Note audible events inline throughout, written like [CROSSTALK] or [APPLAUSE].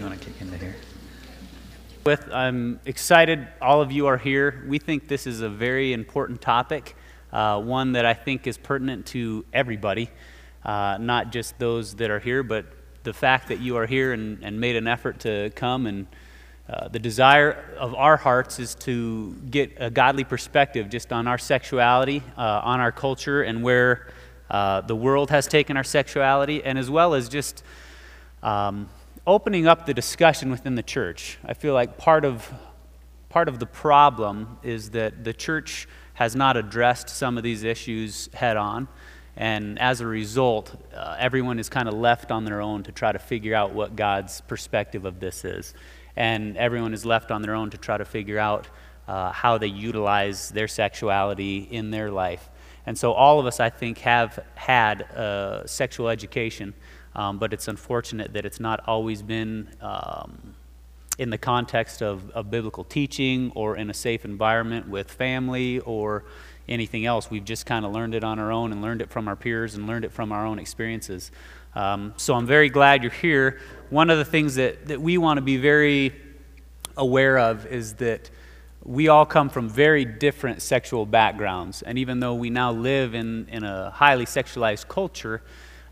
You want to kick into here? With, I'm excited all of you are here. We think this is a very important topic, uh, one that I think is pertinent to everybody, uh, not just those that are here, but the fact that you are here and, and made an effort to come and uh, the desire of our hearts is to get a godly perspective just on our sexuality, uh, on our culture, and where uh, the world has taken our sexuality, and as well as just um, opening up the discussion within the church. I feel like part of, part of the problem is that the church has not addressed some of these issues head on. And as a result, uh, everyone is kind of left on their own to try to figure out what God's perspective of this is and everyone is left on their own to try to figure out uh, how they utilize their sexuality in their life. And so, all of us, I think, have had uh, sexual education, um, but it's unfortunate that it's not always been um, in the context of, of biblical teaching or in a safe environment with family or anything else. We've just kind of learned it on our own and learned it from our peers and learned it from our own experiences. Um, so I'm very glad you're here. One of the things that, that we want to be very aware of is that we all come from very different sexual backgrounds. And even though we now live in, in a highly sexualized culture,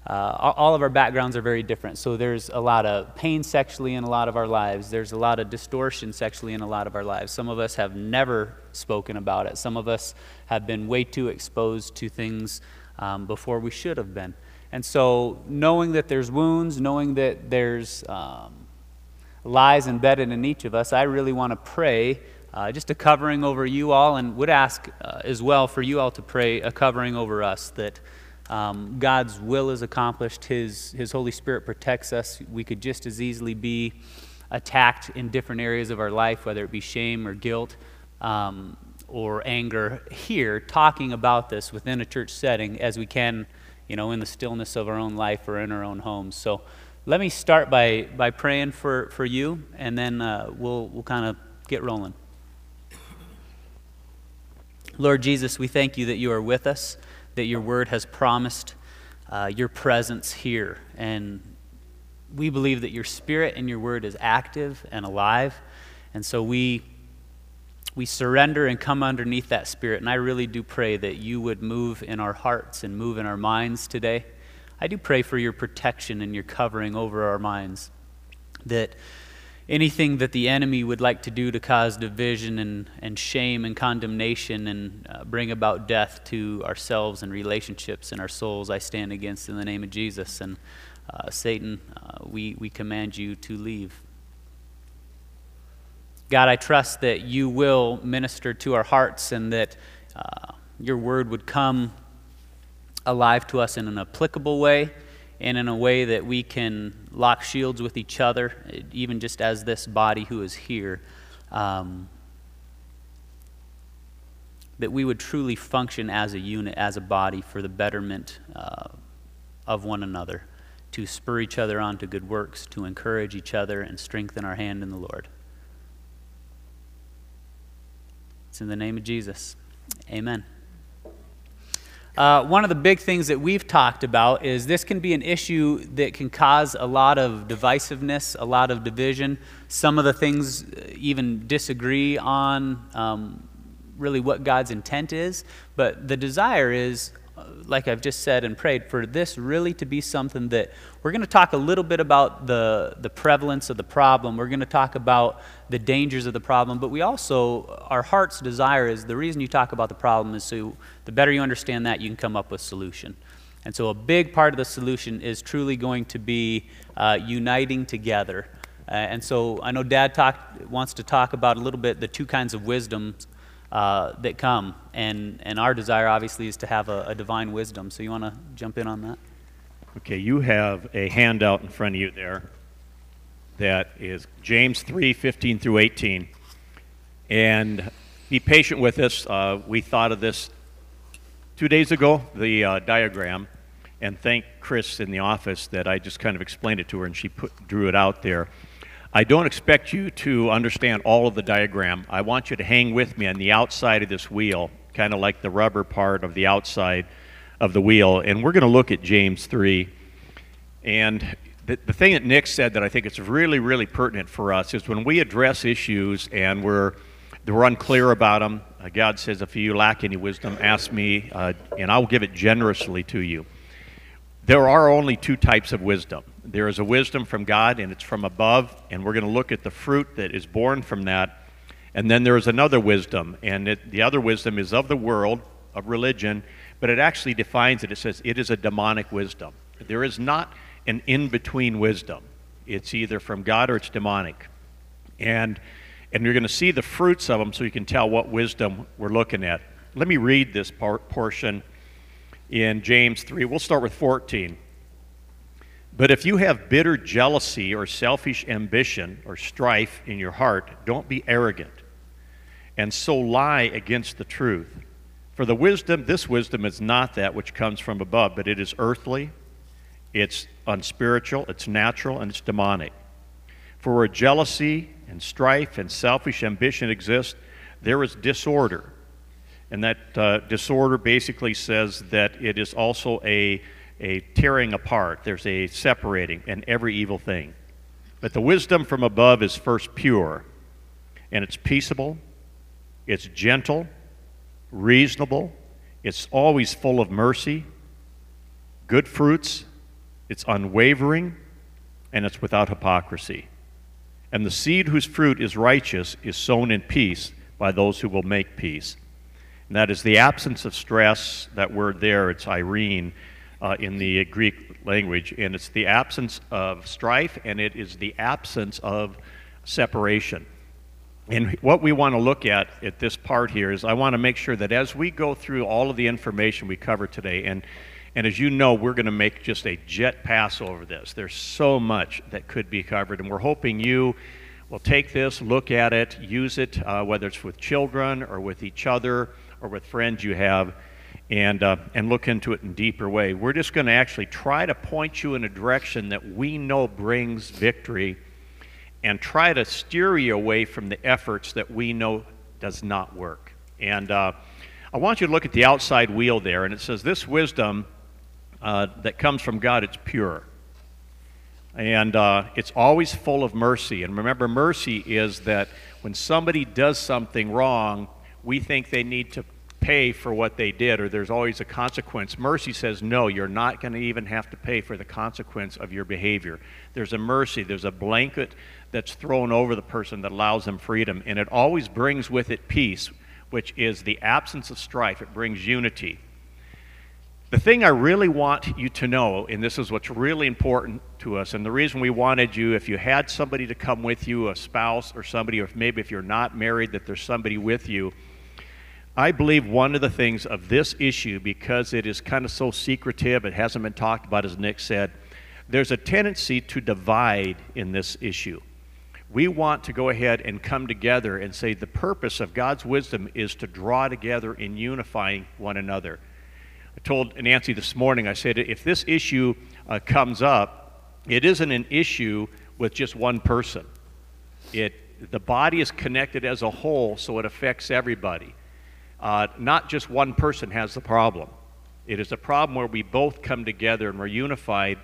uh, all of our backgrounds are very different. So there's a lot of pain sexually in a lot of our lives. There's a lot of distortion sexually in a lot of our lives. Some of us have never spoken about it. Some of us have been way too exposed to things um, before we should have been. And so, knowing that there's wounds, knowing that there's um, lies embedded in each of us, I really want to pray uh, just a covering over you all, and would ask uh, as well for you all to pray a covering over us that um, God's will is accomplished, His, His Holy Spirit protects us. We could just as easily be attacked in different areas of our life, whether it be shame or guilt. Um, or anger here, talking about this within a church setting as we can you know, in the stillness of our own life or in our own homes. So let me start by, by praying for, for you, and then uh, we'll, we'll kind of get rolling. Lord Jesus, we thank you that you are with us, that your word has promised uh, your presence here. And we believe that your spirit and your word is active and alive. And so we we surrender and come underneath that spirit. And I really do pray that you would move in our hearts and move in our minds today. I do pray for your protection and your covering over our minds. That anything that the enemy would like to do to cause division and, and shame and condemnation and uh, bring about death to ourselves and relationships and our souls, I stand against in the name of Jesus. And uh, Satan, uh, we, we command you to leave. God, I trust that you will minister to our hearts and that uh, your word would come alive to us in an applicable way and in a way that we can lock shields with each other, even just as this body who is here. Um, that we would truly function as a unit, as a body, for the betterment uh, of one another, to spur each other on to good works, to encourage each other, and strengthen our hand in the Lord. It's in the name of Jesus. Amen. Uh, one of the big things that we've talked about is this can be an issue that can cause a lot of divisiveness, a lot of division. Some of the things uh, even disagree on um, really what God's intent is. But the desire is like I've just said and prayed, for this really to be something that we're going to talk a little bit about the, the prevalence of the problem. We're going to talk about the dangers of the problem, but we also, our heart's desire is the reason you talk about the problem is so the better you understand that, you can come up with solution. And so a big part of the solution is truly going to be uh, uniting together. Uh, and so I know Dad talk, wants to talk about a little bit the two kinds of wisdoms uh, that come. And, and our desire, obviously, is to have a, a divine wisdom. So you want to jump in on that? Okay, you have a handout in front of you there that is James 3 15 through 18. And be patient with us. Uh, we thought of this two days ago, the uh, diagram, and thank Chris in the office that I just kind of explained it to her and she put, drew it out there. I don't expect you to understand all of the diagram. I want you to hang with me on the outside of this wheel, kind of like the rubber part of the outside of the wheel. And we're going to look at James 3. And the, the thing that Nick said that I think is really, really pertinent for us is when we address issues and we're, we're unclear about them, uh, God says, if you lack any wisdom, ask me, uh, and I will give it generously to you. There are only two types of wisdom. There is a wisdom from God, and it's from above, and we're going to look at the fruit that is born from that. And then there is another wisdom, and it, the other wisdom is of the world, of religion, but it actually defines it. It says it is a demonic wisdom. There is not an in between wisdom, it's either from God or it's demonic. And, and you're going to see the fruits of them so you can tell what wisdom we're looking at. Let me read this part, portion in James 3. We'll start with 14. But if you have bitter jealousy or selfish ambition or strife in your heart, don't be arrogant and so lie against the truth. For the wisdom, this wisdom is not that which comes from above, but it is earthly, it's unspiritual, it's natural, and it's demonic. For where jealousy and strife and selfish ambition exist, there is disorder and that uh, disorder basically says that it is also a, a tearing apart, there's a separating, and every evil thing. But the wisdom from above is first pure, and it's peaceable, it's gentle, reasonable, it's always full of mercy, good fruits, it's unwavering, and it's without hypocrisy. And the seed whose fruit is righteous is sown in peace by those who will make peace. And that is the absence of stress. That word there, it's eirene uh, in the Greek language, and it's the absence of strife, and it is the absence of separation. And what we want to look at at this part here is I want to make sure that as we go through all of the information we cover today, and, and as you know, we're going to make just a jet pass over this. There's so much that could be covered, and we're hoping you will take this, look at it, use it, uh, whether it's with children or with each other or with friends you have and, uh, and look into it in a deeper way. We're just going to actually try to point you in a direction that we know brings victory and try to steer you away from the efforts that we know does not work. And uh, I want you to look at the outside wheel there, and it says, This wisdom uh, that comes from God, it's pure. And uh, it's always full of mercy. And remember, mercy is that when somebody does something wrong, we think they need to pay for what they did or there's always a consequence. Mercy says, no, you're not going to even have to pay for the consequence of your behavior. There's a mercy, there's a blanket that's thrown over the person that allows them freedom, and it always brings with it peace, which is the absence of strife. It brings unity. The thing I really want you to know, and this is what's really important to us, and the reason we wanted you, if you had somebody to come with you, a spouse or somebody, or maybe if you're not married, that there's somebody with you I believe one of the things of this issue, because it is kind of so secretive, it hasn't been talked about, as Nick said, there's a tendency to divide in this issue. We want to go ahead and come together and say the purpose of God's wisdom is to draw together in unifying one another. I told Nancy this morning, I said, if this issue uh, comes up, it isn't an issue with just one person. It, the body is connected as a whole, so it affects everybody uh, not just one person has the problem. It is a problem where we both come together and we're unified.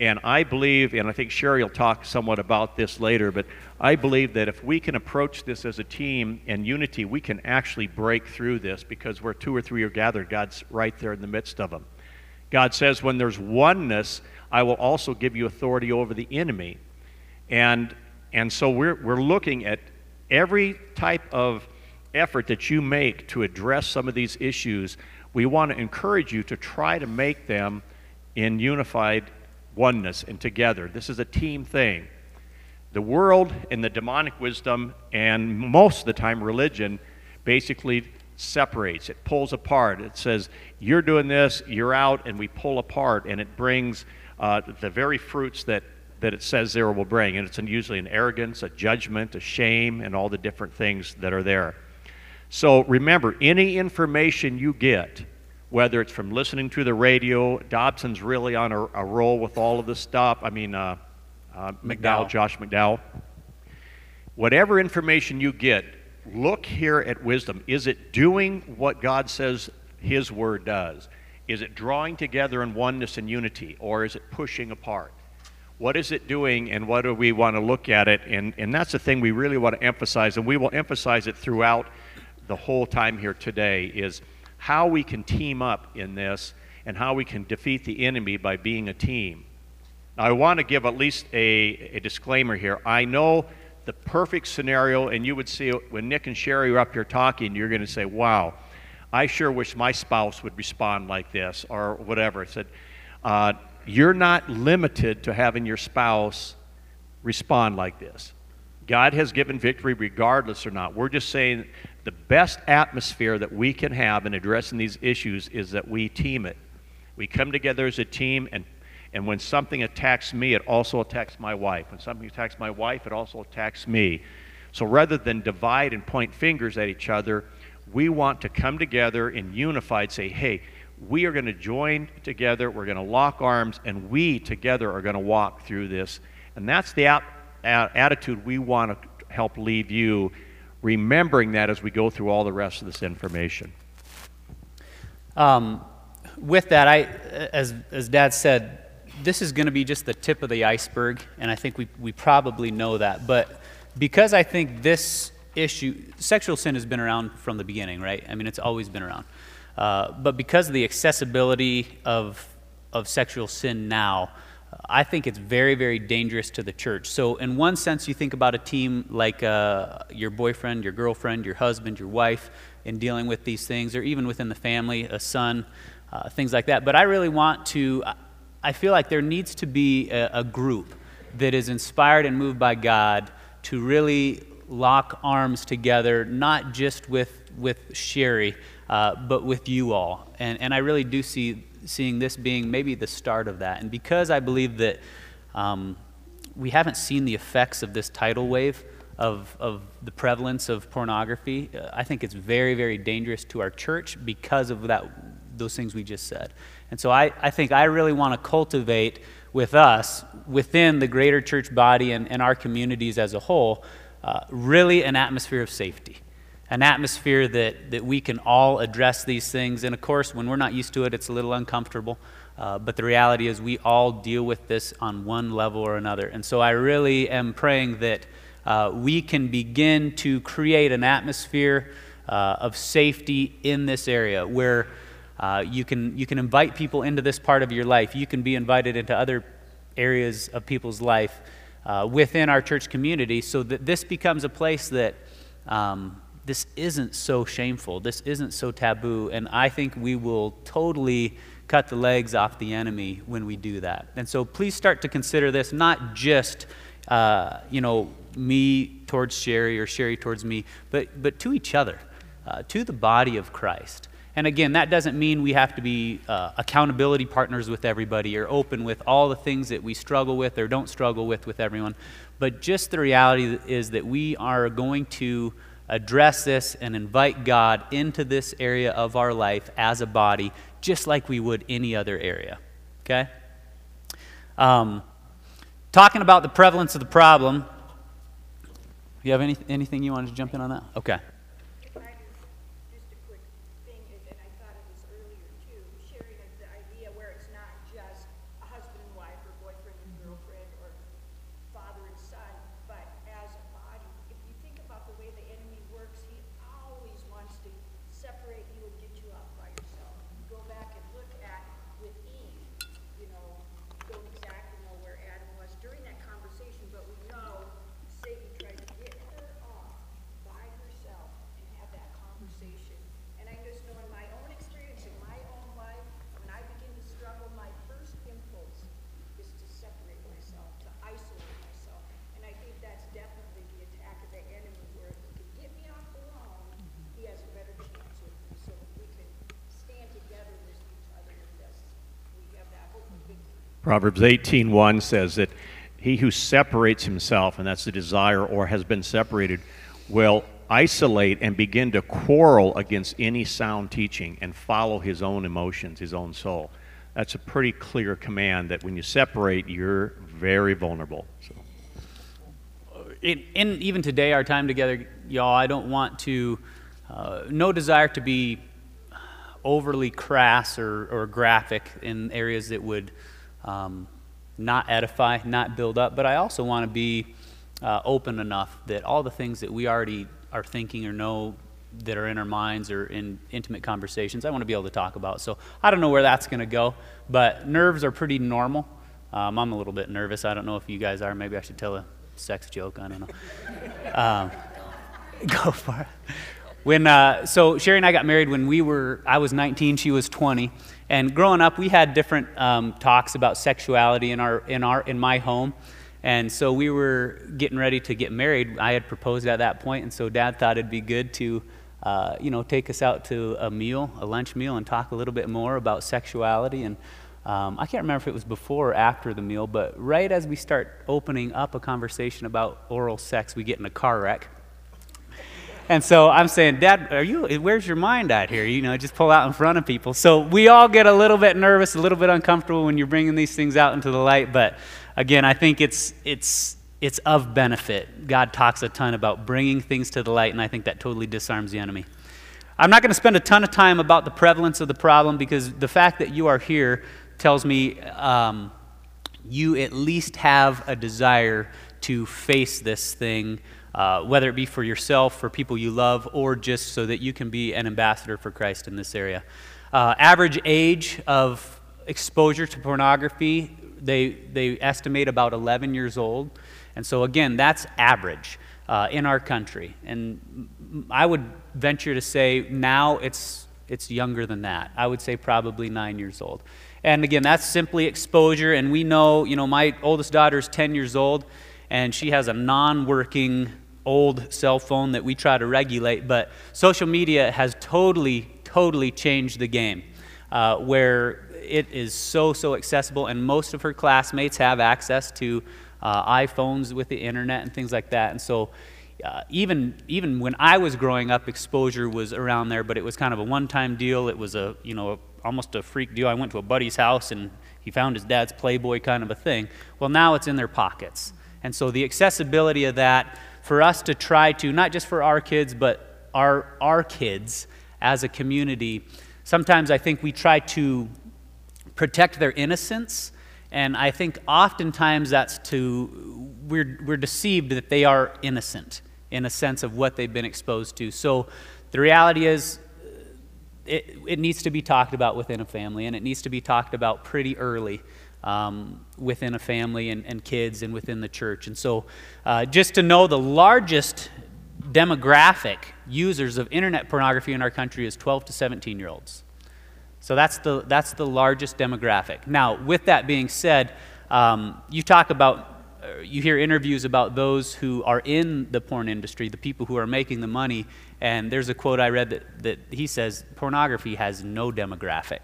And I believe, and I think Sherry will talk somewhat about this later, but I believe that if we can approach this as a team and unity, we can actually break through this because where two or three are gathered, God's right there in the midst of them. God says, when there's oneness, I will also give you authority over the enemy. And, and so we're, we're looking at every type of effort that you make to address some of these issues, we want to encourage you to try to make them in unified oneness and together. This is a team thing. The world and the demonic wisdom, and most of the time religion, basically separates, it pulls apart. It says, You're doing this, you're out, and we pull apart, and it brings uh, the very fruits that, that it says there will bring. And it's usually an arrogance, a judgment, a shame, and all the different things that are there. So remember, any information you get, whether it's from listening to the radio, Dobson's really on a, a roll with all of this stuff. I mean, uh, uh, McDowell, Josh McDowell. Whatever information you get, look here at wisdom. Is it doing what God says His Word does? Is it drawing together in oneness and unity, or is it pushing apart? what is it doing and what do we want to look at it? And, and that's the thing we really want to emphasize, and we will emphasize it throughout the whole time here today, is how we can team up in this and how we can defeat the enemy by being a team. Now, I want to give at least a, a disclaimer here. I know the perfect scenario, and you would see when Nick and Sherry are up here talking, you're going to say, wow, I sure wish my spouse would respond like this, or whatever. I said, uh, you're not limited to having your spouse respond like this. God has given victory regardless or not. We're just saying the best atmosphere that we can have in addressing these issues is that we team it. We come together as a team, and, and when something attacks me, it also attacks my wife. When something attacks my wife, it also attacks me. So rather than divide and point fingers at each other, we want to come together and unified say, hey, we are going to join together, we're going to lock arms, and we together are going to walk through this. And that's the ap- a- attitude we want to help leave you, remembering that as we go through all the rest of this information. Um, with that, I, as, as Dad said, this is going to be just the tip of the iceberg, and I think we, we probably know that. But because I think this issue, sexual sin has been around from the beginning, right? I mean, it's always been around. Uh, but because of the accessibility of, of sexual sin now, I think it's very, very dangerous to the church. So, in one sense, you think about a team like uh, your boyfriend, your girlfriend, your husband, your wife, in dealing with these things, or even within the family, a son, uh, things like that. But I really want to, I feel like there needs to be a, a group that is inspired and moved by God to really lock arms together, not just with, with Sherry, uh, but with you all. And, and I really do see seeing this being maybe the start of that. And because I believe that um, we haven't seen the effects of this tidal wave of, of the prevalence of pornography, uh, I think it's very, very dangerous to our church because of that, those things we just said. And so I, I think I really want to cultivate with us, within the greater church body and, and our communities as a whole, uh, really an atmosphere of safety an atmosphere that, that we can all address these things. And of course, when we're not used to it, it's a little uncomfortable. Uh, but the reality is, we all deal with this on one level or another. And so I really am praying that uh, we can begin to create an atmosphere uh, of safety in this area where uh, you, can, you can invite people into this part of your life. You can be invited into other areas of people's life uh, within our church community so that this becomes a place that. Um, this isn't so shameful. This isn't so taboo. And I think we will totally cut the legs off the enemy when we do that. And so please start to consider this not just, uh, you know, me towards Sherry or Sherry towards me, but, but to each other, uh, to the body of Christ. And again, that doesn't mean we have to be uh, accountability partners with everybody or open with all the things that we struggle with or don't struggle with with everyone. But just the reality is that we are going to address this and invite God into this area of our life as a body, just like we would any other area. Okay? Um, talking about the prevalence of the problem, you have any, anything you wanted to jump in on that? Okay. Proverbs 18:1 says that he who separates himself, and that's the desire, or has been separated, will isolate and begin to quarrel against any sound teaching and follow his own emotions, his own soul. That's a pretty clear command that when you separate, you're very vulnerable. So. In, in even today, our time together, y'all, I don't want to, uh, no desire to be overly crass or, or graphic in areas that would um, not edify, not build up, but I also want to be uh, open enough that all the things that we already are thinking or know that are in our minds or in intimate conversations, I want to be able to talk about. So I don't know where that's going to go, but nerves are pretty normal. Um, I'm a little bit nervous. I don't know if you guys are. Maybe I should tell a sex joke. I don't know. [LAUGHS] Um, [LAUGHS] go for it. When uh, so Sherry and I got married when we were I was 19, she was 20, and growing up we had different um, talks about sexuality in our in our in my home. And so we were getting ready to get married. I had proposed at that point, and so Dad thought it'd be good to, uh, you know, take us out to a meal, a lunch meal, and talk a little bit more about sexuality. And um, I can't remember if it was before or after the meal, but right as we start opening up a conversation about oral sex, we get in a car wreck. And so I'm saying, Dad, are you, where's your mind at here? You know, just pull out in front of people. So we all get a little bit nervous, a little bit uncomfortable when you're bringing these things out into the light. But again, I think it's, it's, it's of benefit. God talks a ton about bringing things to the light, and I think that totally disarms the enemy. I'm not going to spend a ton of time about the prevalence of the problem because the fact that you are here tells me um, you at least have a desire to face this thing, uh, whether it be for yourself, for people you love, or just so that you can be an ambassador for Christ in this area. Uh, average age of exposure to pornography, they, they estimate about 11 years old. And so, again, that's average uh, in our country. And I would venture to say now it's, it's younger than that. I would say probably nine years old. And again, that's simply exposure. And we know, you know, my oldest daughter is 10 years old, and she has a non working old cell phone that we try to regulate. But social media has totally, totally changed the game, uh, where it is so, so accessible, and most of her classmates have access to uh, iPhones with the internet and things like that. And so, uh, even even when I was growing up, exposure was around there, but it was kind of a one-time deal. It was a you know almost a freak deal. I went to a buddy's house and he found his dad's Playboy kind of a thing. Well, now it's in their pockets, and so the accessibility of that for us to try to not just for our kids but our our kids as a community. Sometimes I think we try to protect their innocence and I think oftentimes that's to, we're, we're deceived that they are innocent in a sense of what they've been exposed to. So the reality is, it, it needs to be talked about within a family, and it needs to be talked about pretty early. Um, within a family and, and, kids and within the church. And so, uh, just to know the largest demographic users of internet pornography in our country is 12 to 17 year olds. So that's the, that's the largest demographic. Now, with that being said, um, you talk about, uh, you hear interviews about those who are in the porn industry, the people who are making the money, and there's a quote I read that, that he says pornography has no demographic.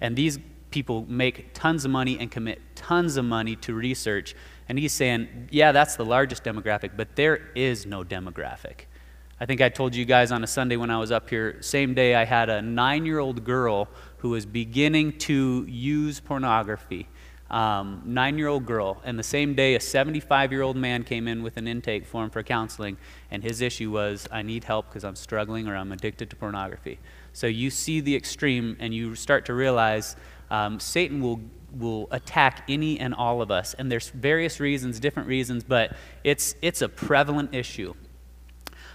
And these people make tons of money and commit tons of money to research. And he's saying, yeah, that's the largest demographic, but there is no demographic. I think I told you guys on a Sunday when I was up here, same day I had a nine year old girl who was beginning to use pornography. Um, nine year old girl. And the same day, a 75 year old man came in with an intake form for counseling, and his issue was, I need help because I'm struggling or I'm addicted to pornography. So you see the extreme, and you start to realize um, Satan will will attack any and all of us. And there's various reasons, different reasons, but it's, it's a prevalent issue.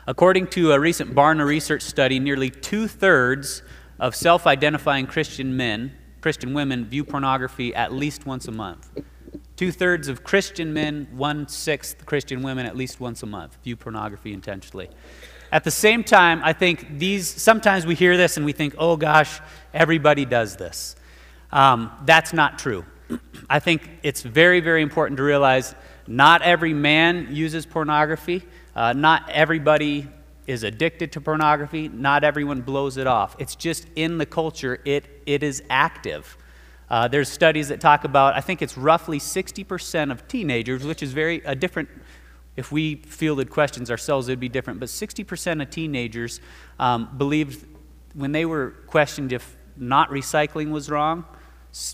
According to a recent Barna research study, nearly two thirds of self identifying Christian men, Christian women, view pornography at least once a month. Two thirds of Christian men, one sixth Christian women at least once a month view pornography intentionally. At the same time, I think these, sometimes we hear this and we think, oh gosh, everybody does this. Um, that's not true. [CLEARS THROAT] I think it's very, very important to realize not every man uses pornography. Uh, not everybody is addicted to pornography. Not everyone blows it off. It's just in the culture, it, it is active. Uh, there's studies that talk about, I think it's roughly 60% of teenagers, which is very a different, if we fielded questions ourselves, it would be different, but 60% of teenagers um, believed when they were questioned if not recycling was wrong,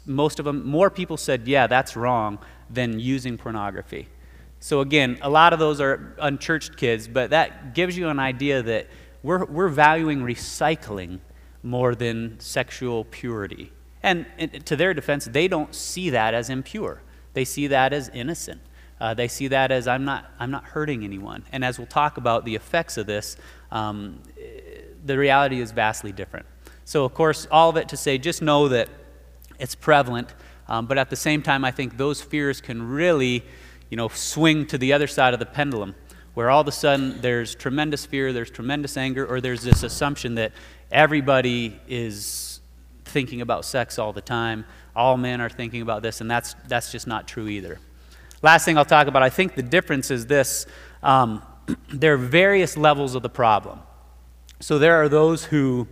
most of them, more people said, yeah, that's wrong than using pornography. So, again, a lot of those are unchurched kids, but that gives you an idea that we're, we're valuing recycling more than sexual purity. And, to their defense, they don't see that as impure. They see that as innocent. Uh, they see that as I'm not, I'm not hurting anyone. And as we'll talk about the effects of this, um, the reality is vastly different. So, of course, all of it to say just know that it's prevalent, um, but at the same time, I think those fears can really, you know, swing to the other side of the pendulum, where all of a sudden there's tremendous fear, there's tremendous anger, or there's this assumption that everybody is thinking about sex all the time, all men are thinking about this, and that's, that's just not true either. Last thing I'll talk about, I think the difference is this um, [CLEARS THROAT] there are various levels of the problem. So there are those who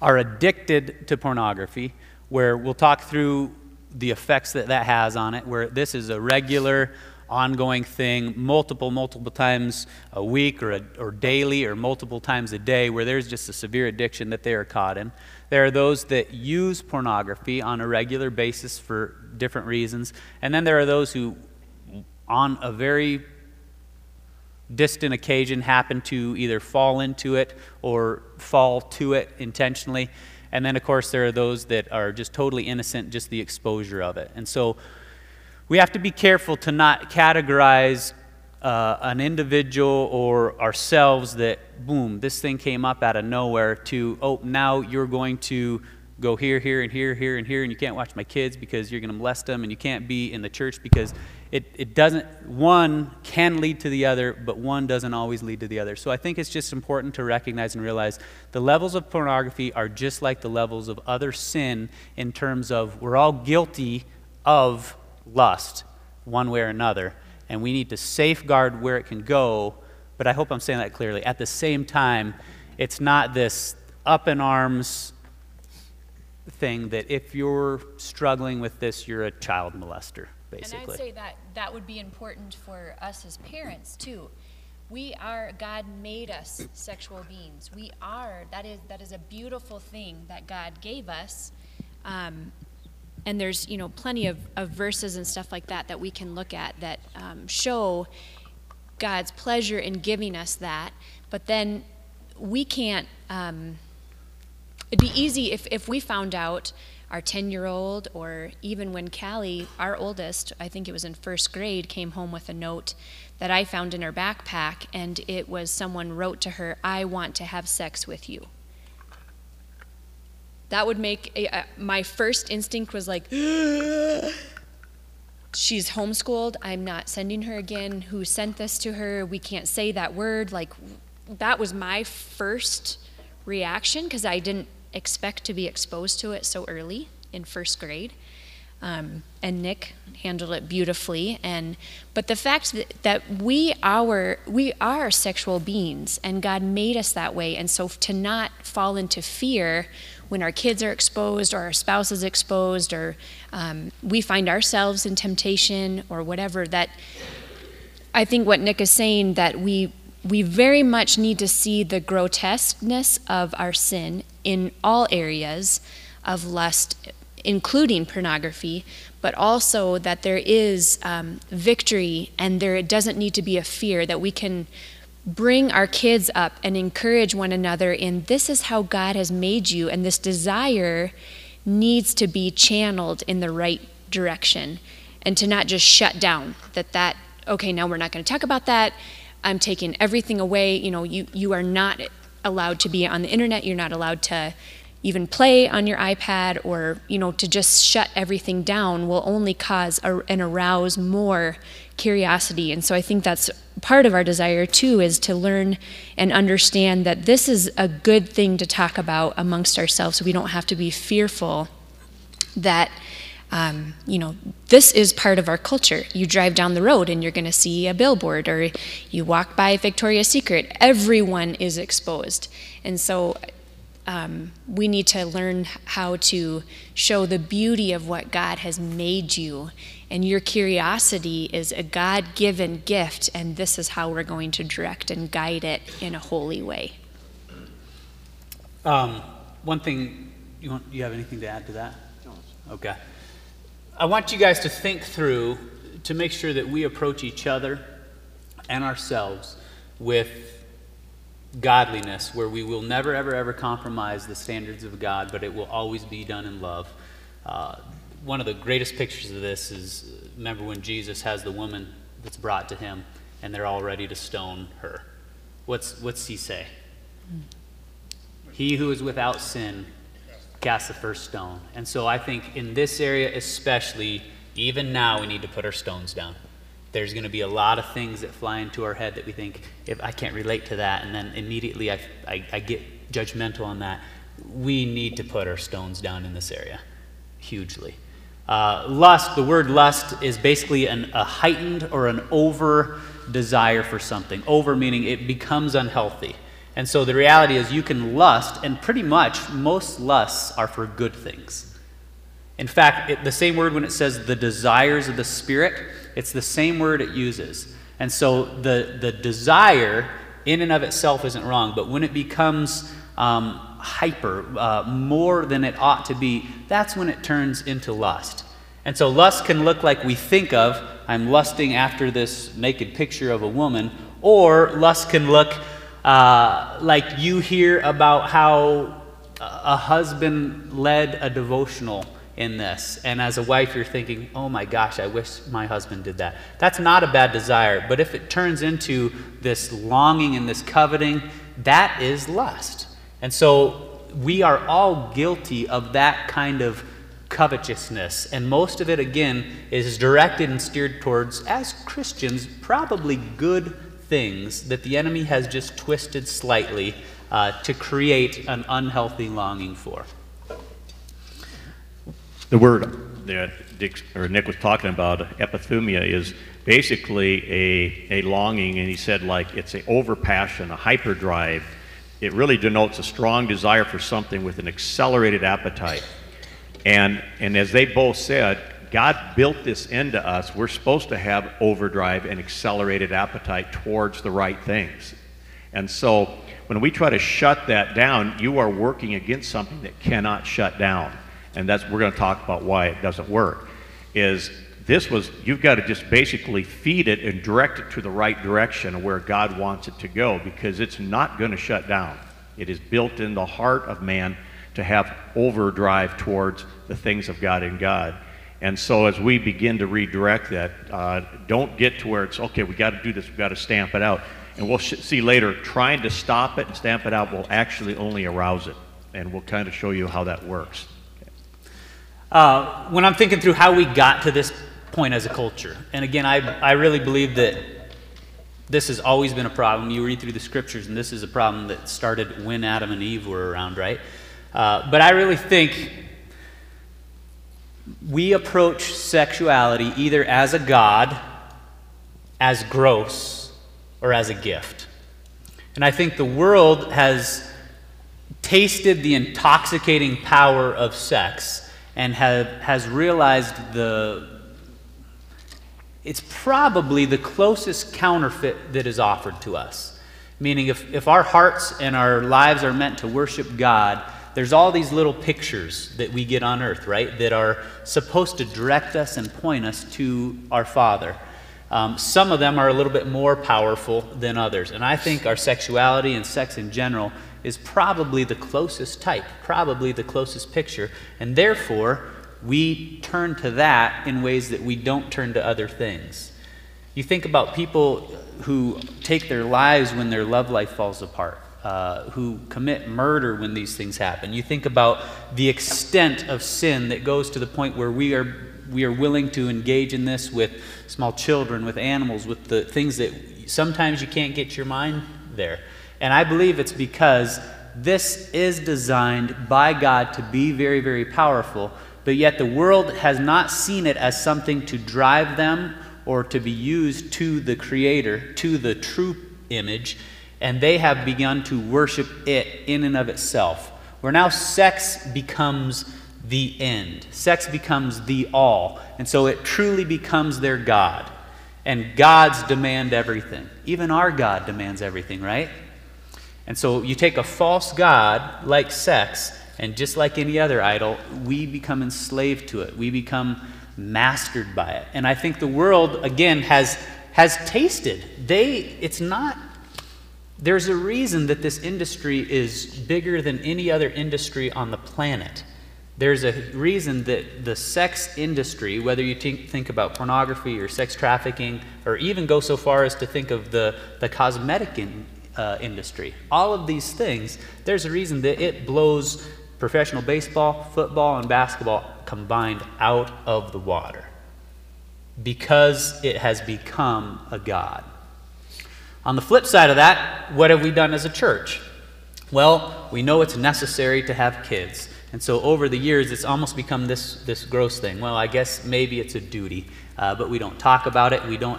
are addicted to pornography, where we'll talk through the effects that that has on it, where this is a regular, ongoing thing, multiple, multiple times a week or, a, or daily or multiple times a day, where there's just a severe addiction that they are caught in. There are those that use pornography on a regular basis for different reasons. And then there are those who, on a very distant occasion, happen to either fall into it or fall to it intentionally. And then, of course, there are those that are just totally innocent, just the exposure of it. And so we have to be careful to not categorize uh, an individual or ourselves that, boom, this thing came up out of nowhere to, oh, now you're going to go here, here, and here, here, and here, and you can't watch my kids because you're going to molest them, and you can't be in the church because it, it doesn't, one can lead to the other, but one doesn't always lead to the other. So I think it's just important to recognize and realize the levels of pornography are just like the levels of other sin in terms of we're all guilty of lust one way or another and we need to safeguard where it can go. But I hope I'm saying that clearly. At the same time, it's not this up in arms thing that if you're struggling with this, you're a child molester, basically. And I'd say that that would be important for us as parents too. We are God made us sexual beings. We are that is that is a beautiful thing that God gave us. Um, and there's you know plenty of, of verses and stuff like that that we can look at that um, show god's pleasure in giving us that but then we can't um, it'd be easy if, if we found out our 10 year old or even when callie our oldest i think it was in first grade came home with a note that i found in her backpack and it was someone wrote to her i want to have sex with you. That would make a, a, my first instinct was like [GASPS] she's homeschooled. I'm not sending her again. Who sent this to her? We can't say that word. Like that was my first reaction because i didn't expect to be exposed to it so early in first grade um, and Nick handled it beautifully. And but the fact that, that we our we are sexual beings, and God made us that way, and so to not fall into fear when our kids are exposed or our spouse is exposed or um, we find ourselves in temptation or whatever that i think what nick is saying that we we very much need to see the grotesqueness of our sin in all areas of lust including pornography but also that there is um, victory and there doesn't need to be a fear that we can bring our kids up and encourage one another in this is how God has made you, and this desire needs to be channeled in the right direction and to not just shut down that that okay now we're not going to talk about that i'm taking everything away. You know you you are not allowed to be on the internet. You're not allowed to even play on your ipad or you know to just shut everything down will only cause a, and arouse more curiosity. And so I think that's part of our desire too is to learn and understand that this is a good thing to talk about amongst ourselves. We don't have to be fearful that um, you know, this is part of our culture. You drive down the road and you're going to see a billboard, or you walk by Victoria's Secret. Everyone is exposed. And so um, we need to learn how to show the beauty of what God has made you and your curiosity is a God given gift, and this is how we're going to direct and guide it in a holy way. Um, one thing, you, want, you have anything to add to that? Okay. I want you guys to think through to make sure that we approach each other and ourselves with godliness, where we will never, ever, ever compromise the standards of God, but it will always be done in love. Uh, one of the greatest pictures of this is remember when Jesus has the woman that's brought to him and they're all ready to stone her. What's, what's he say? He who is without sin cast the first stone. And so I think in this area, especially, even now, we need to put our stones down. There's going to be a lot of things that fly into our head that we think, if I can't relate to that, and then immediately I, I, I get judgmental on that. We need to put our stones down in this area hugely. Uh, lust, the word lust is basically an, a heightened or an over desire for something. Over meaning it becomes unhealthy. And so the reality is you can lust, and pretty much most lusts are for good things. In fact, it, the same word when it says the desires of the Spirit, it's the same word it uses. And so the, the desire in and of itself isn't wrong, but when it becomes um, hyper, uh, more than it ought to be, that's when it turns into lust. And so lust can look like we think of, I'm lusting after this naked picture of a woman, or lust can look uh, like you hear about how a husband led a devotional in this. And as a wife, you're thinking, oh my gosh, I wish my husband did that. That's not a bad desire. But if it turns into this longing and this coveting, that is lust. And so we are all guilty of that kind of covetousness. And most of it, again, is directed and steered towards, as Christians, probably good things that the enemy has just twisted slightly uh, to create an unhealthy longing for. The word that Dick, or Nick was talking about, epithumia, is basically a, a longing, and he said like it's an overpassion, a hyperdrive. It really denotes a strong desire for something with an accelerated appetite. And, and as they both said, God built this into us. We're supposed to have overdrive and accelerated appetite towards the right things. And so when we try to shut that down, you are working against something that cannot shut down. And that's we're going to talk about why it doesn't work. Is this was you've got to just basically feed it and direct it to the right direction where God wants it to go because it's not going to shut down. It is built in the heart of man to have overdrive towards the things of God and God. And so as we begin to redirect that, uh, don't get to where it's, okay, we got to do this, we got to stamp it out. And we'll sh- see later, trying to stop it and stamp it out will actually only arouse it. And we'll kind of show you how that works. Uh, when I'm thinking through how we got to this point as a culture, and again, I, I really believe that this has always been a problem. You read through the scriptures, and this is a problem that started when Adam and Eve were around, right? Uh, but I really think we approach sexuality either as a god, as gross, or as a gift. And I think the world has tasted the intoxicating power of sex and have, has realized the it's probably the closest counterfeit that is offered to us. Meaning, if, if our hearts and our lives are meant to worship God, there's all these little pictures that we get on earth, right, that are supposed to direct us and point us to our Father. Um, some of them are a little bit more powerful than others. And I think our sexuality and sex in general is probably the closest type, probably the closest picture. And therefore, we turn to that in ways that we don't turn to other things. You think about people who take their lives when their love life falls apart uh, who commit murder when these things happen. You think about the extent of sin that goes to the point where we are, we are willing to engage in this with small children, with animals, with the things that sometimes you can't get your mind there. And I believe it's because this is designed by God to be very, very powerful, but yet the world has not seen it as something to drive them or to be used to the Creator, to the true image and they have begun to worship it in and of itself. Where now sex becomes the end, sex becomes the all. And so it truly becomes their God. And gods demand everything. Even our God demands everything, right? And so you take a false God like sex, and just like any other idol, we become enslaved to it. We become mastered by it. And I think the world, again, has, has tasted. They, it's not there's a reason that this industry is bigger than any other industry on the planet. There's a reason that the sex industry, whether you think about pornography or sex trafficking, or even go so far as to think of the, the cosmetic in, uh, industry, all of these things, there's a reason that it blows professional baseball, football, and basketball combined out of the water because it has become a God. On the flip side of that, what have we done as a church? Well, we know it's necessary to have kids. And so over the years, it's almost become this, this gross thing. Well, I guess maybe it's a duty, uh, but we don't talk about it. We don't,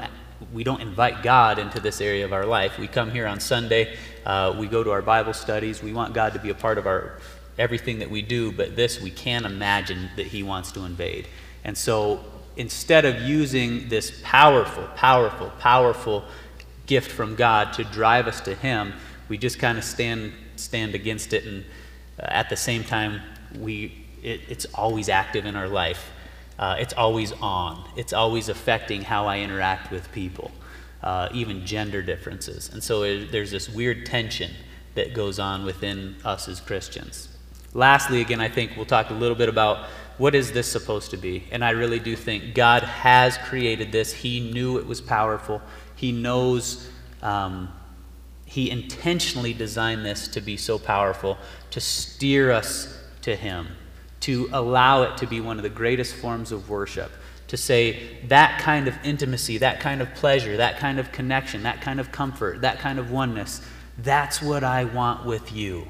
we don't invite God into this area of our life. We come here on Sunday, uh, we go to our Bible studies. We want God to be a part of our everything that we do, but this we can't imagine that He wants to invade. And so instead of using this powerful, powerful, powerful gift from God to drive us to Him, we just kind of stand stand against it, and uh, at the same time, we it, it's always active in our life. Uh, it's always on. It's always affecting how I interact with people, uh, even gender differences. And so it, there's this weird tension that goes on within us as Christians. Lastly, again, I think we'll talk a little bit about what is this supposed to be? And I really do think God has created this. He knew it was powerful. He knows, um, He intentionally designed this to be so powerful, to steer us to Him, to allow it to be one of the greatest forms of worship. To say that kind of intimacy, that kind of pleasure, that kind of connection, that kind of comfort, that kind of oneness, that's what I want with you.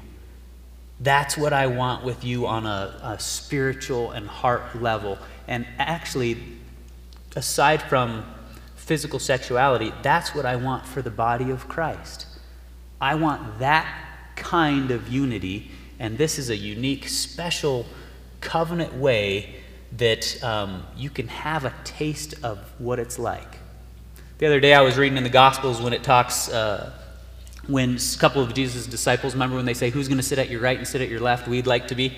That's what I want with you on a, a spiritual and heart level. And actually, aside from physical sexuality, that's what I want for the body of Christ. I want that kind of unity, and this is a unique, special covenant way that um, you can have a taste of what it's like. The other day I was reading in the Gospels when it talks uh, when a couple of Jesus' disciples, remember when they say, Who's going to sit at your right and sit at your left? We'd like to be.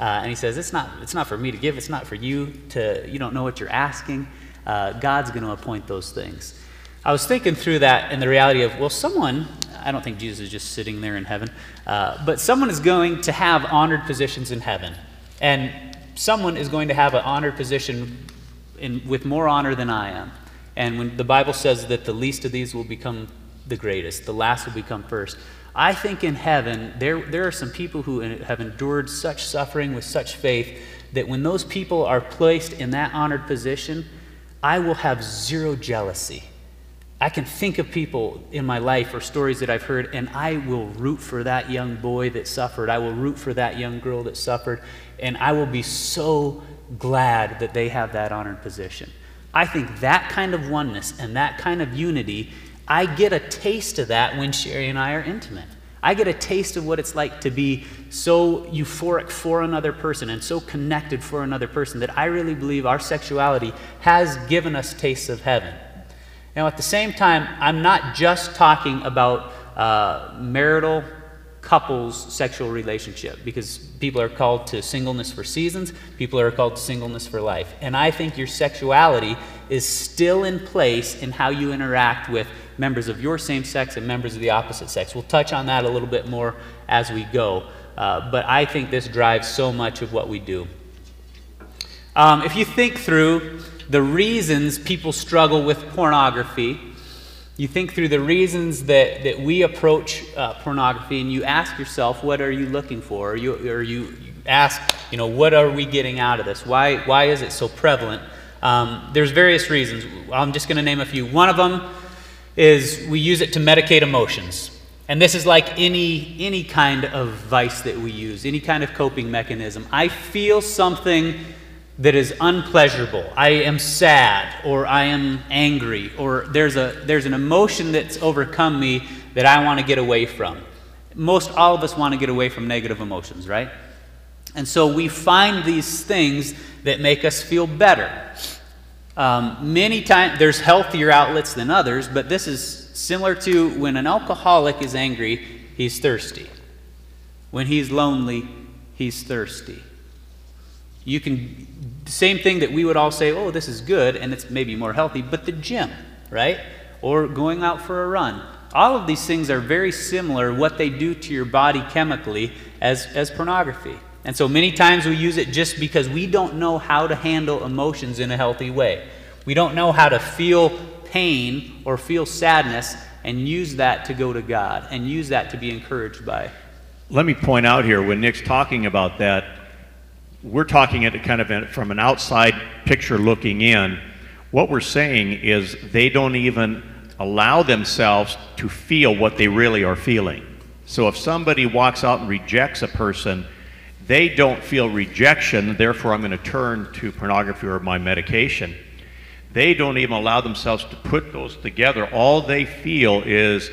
Uh, and he says, it's not, it's not for me to give, it's not for you to, you don't know what you're asking. Uh, God's going to appoint those things. I was thinking through that and the reality of, well, someone, I don't think Jesus is just sitting there in heaven, uh, but someone is going to have honored positions in heaven. And someone is going to have an honored position in, with more honor than I am. And when the Bible says that the least of these will become the greatest, the last will become first. I think in heaven, there, there are some people who have endured such suffering with such faith that when those people are placed in that honored position, I will have zero jealousy. I can think of people in my life or stories that I've heard, and I will root for that young boy that suffered. I will root for that young girl that suffered, and I will be so glad that they have that honored position. I think that kind of oneness and that kind of unity I get a taste of that when Sherry and I are intimate. I get a taste of what it's like to be so euphoric for another person and so connected for another person that I really believe our sexuality has given us tastes of heaven. Now, at the same time, I'm not just talking about uh, marital couples' sexual relationship because people are called to singleness for seasons, people are called to singleness for life. And I think your sexuality is still in place in how you interact with members of your same sex and members of the opposite sex. We'll touch on that a little bit more as we go. Uh, but I think this drives so much of what we do. Um, if you think through the reasons people struggle with pornography, you think through the reasons that, that we approach uh, pornography and you ask yourself, what are you looking for? Or you, or you ask, you know, what are we getting out of this? Why, why is it so prevalent? Um, there's various reasons. I'm just going to name a few. One of them is we use it to medicate emotions. And this is like any, any kind of vice that we use, any kind of coping mechanism. I feel something that is unpleasurable. I am sad, or I am angry, or there's, a, there's an emotion that's overcome me that I want to get away from. Most all of us want to get away from negative emotions, right? And so we find these things that make us feel better. Um, many times, there's healthier outlets than others, but this is similar to when an alcoholic is angry, he's thirsty. When he's lonely, he's thirsty. You can, same thing that we would all say, oh, this is good, and it's maybe more healthy, but the gym, right? Or going out for a run. All of these things are very similar, what they do to your body chemically, as, as pornography. And so many times we use it just because we don't know how to handle emotions in a healthy way. We don't know how to feel pain or feel sadness and use that to go to God and use that to be encouraged by. Let me point out here when Nick's talking about that, we're talking at kind of from an outside picture looking in. What we're saying is they don't even allow themselves to feel what they really are feeling. So if somebody walks out and rejects a person, they don't feel rejection, therefore I'm going to turn to pornography or my medication. They don't even allow themselves to put those together. All they feel is,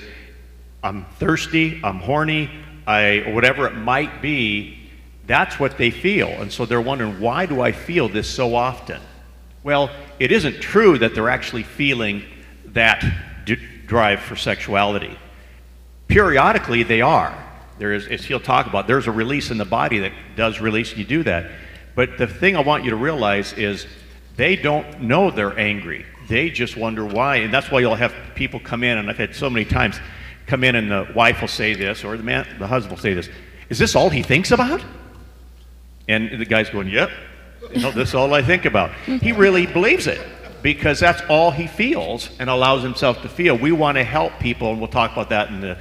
I'm thirsty, I'm horny, I, whatever it might be, that's what they feel. And so they're wondering, why do I feel this so often? Well, it isn't true that they're actually feeling that drive for sexuality. Periodically, they are. There is, as he'll talk about, there's a release in the body that does release, you do that. But the thing I want you to realize is they don't know they're angry. They just wonder why. And that's why you'll have people come in, and I've had so many times come in and the wife will say this, or the man, the husband will say this. Is this all he thinks about? And the guy's going, Yep, know, this is all I think about. He really believes it because that's all he feels and allows himself to feel. We want to help people, and we'll talk about that in the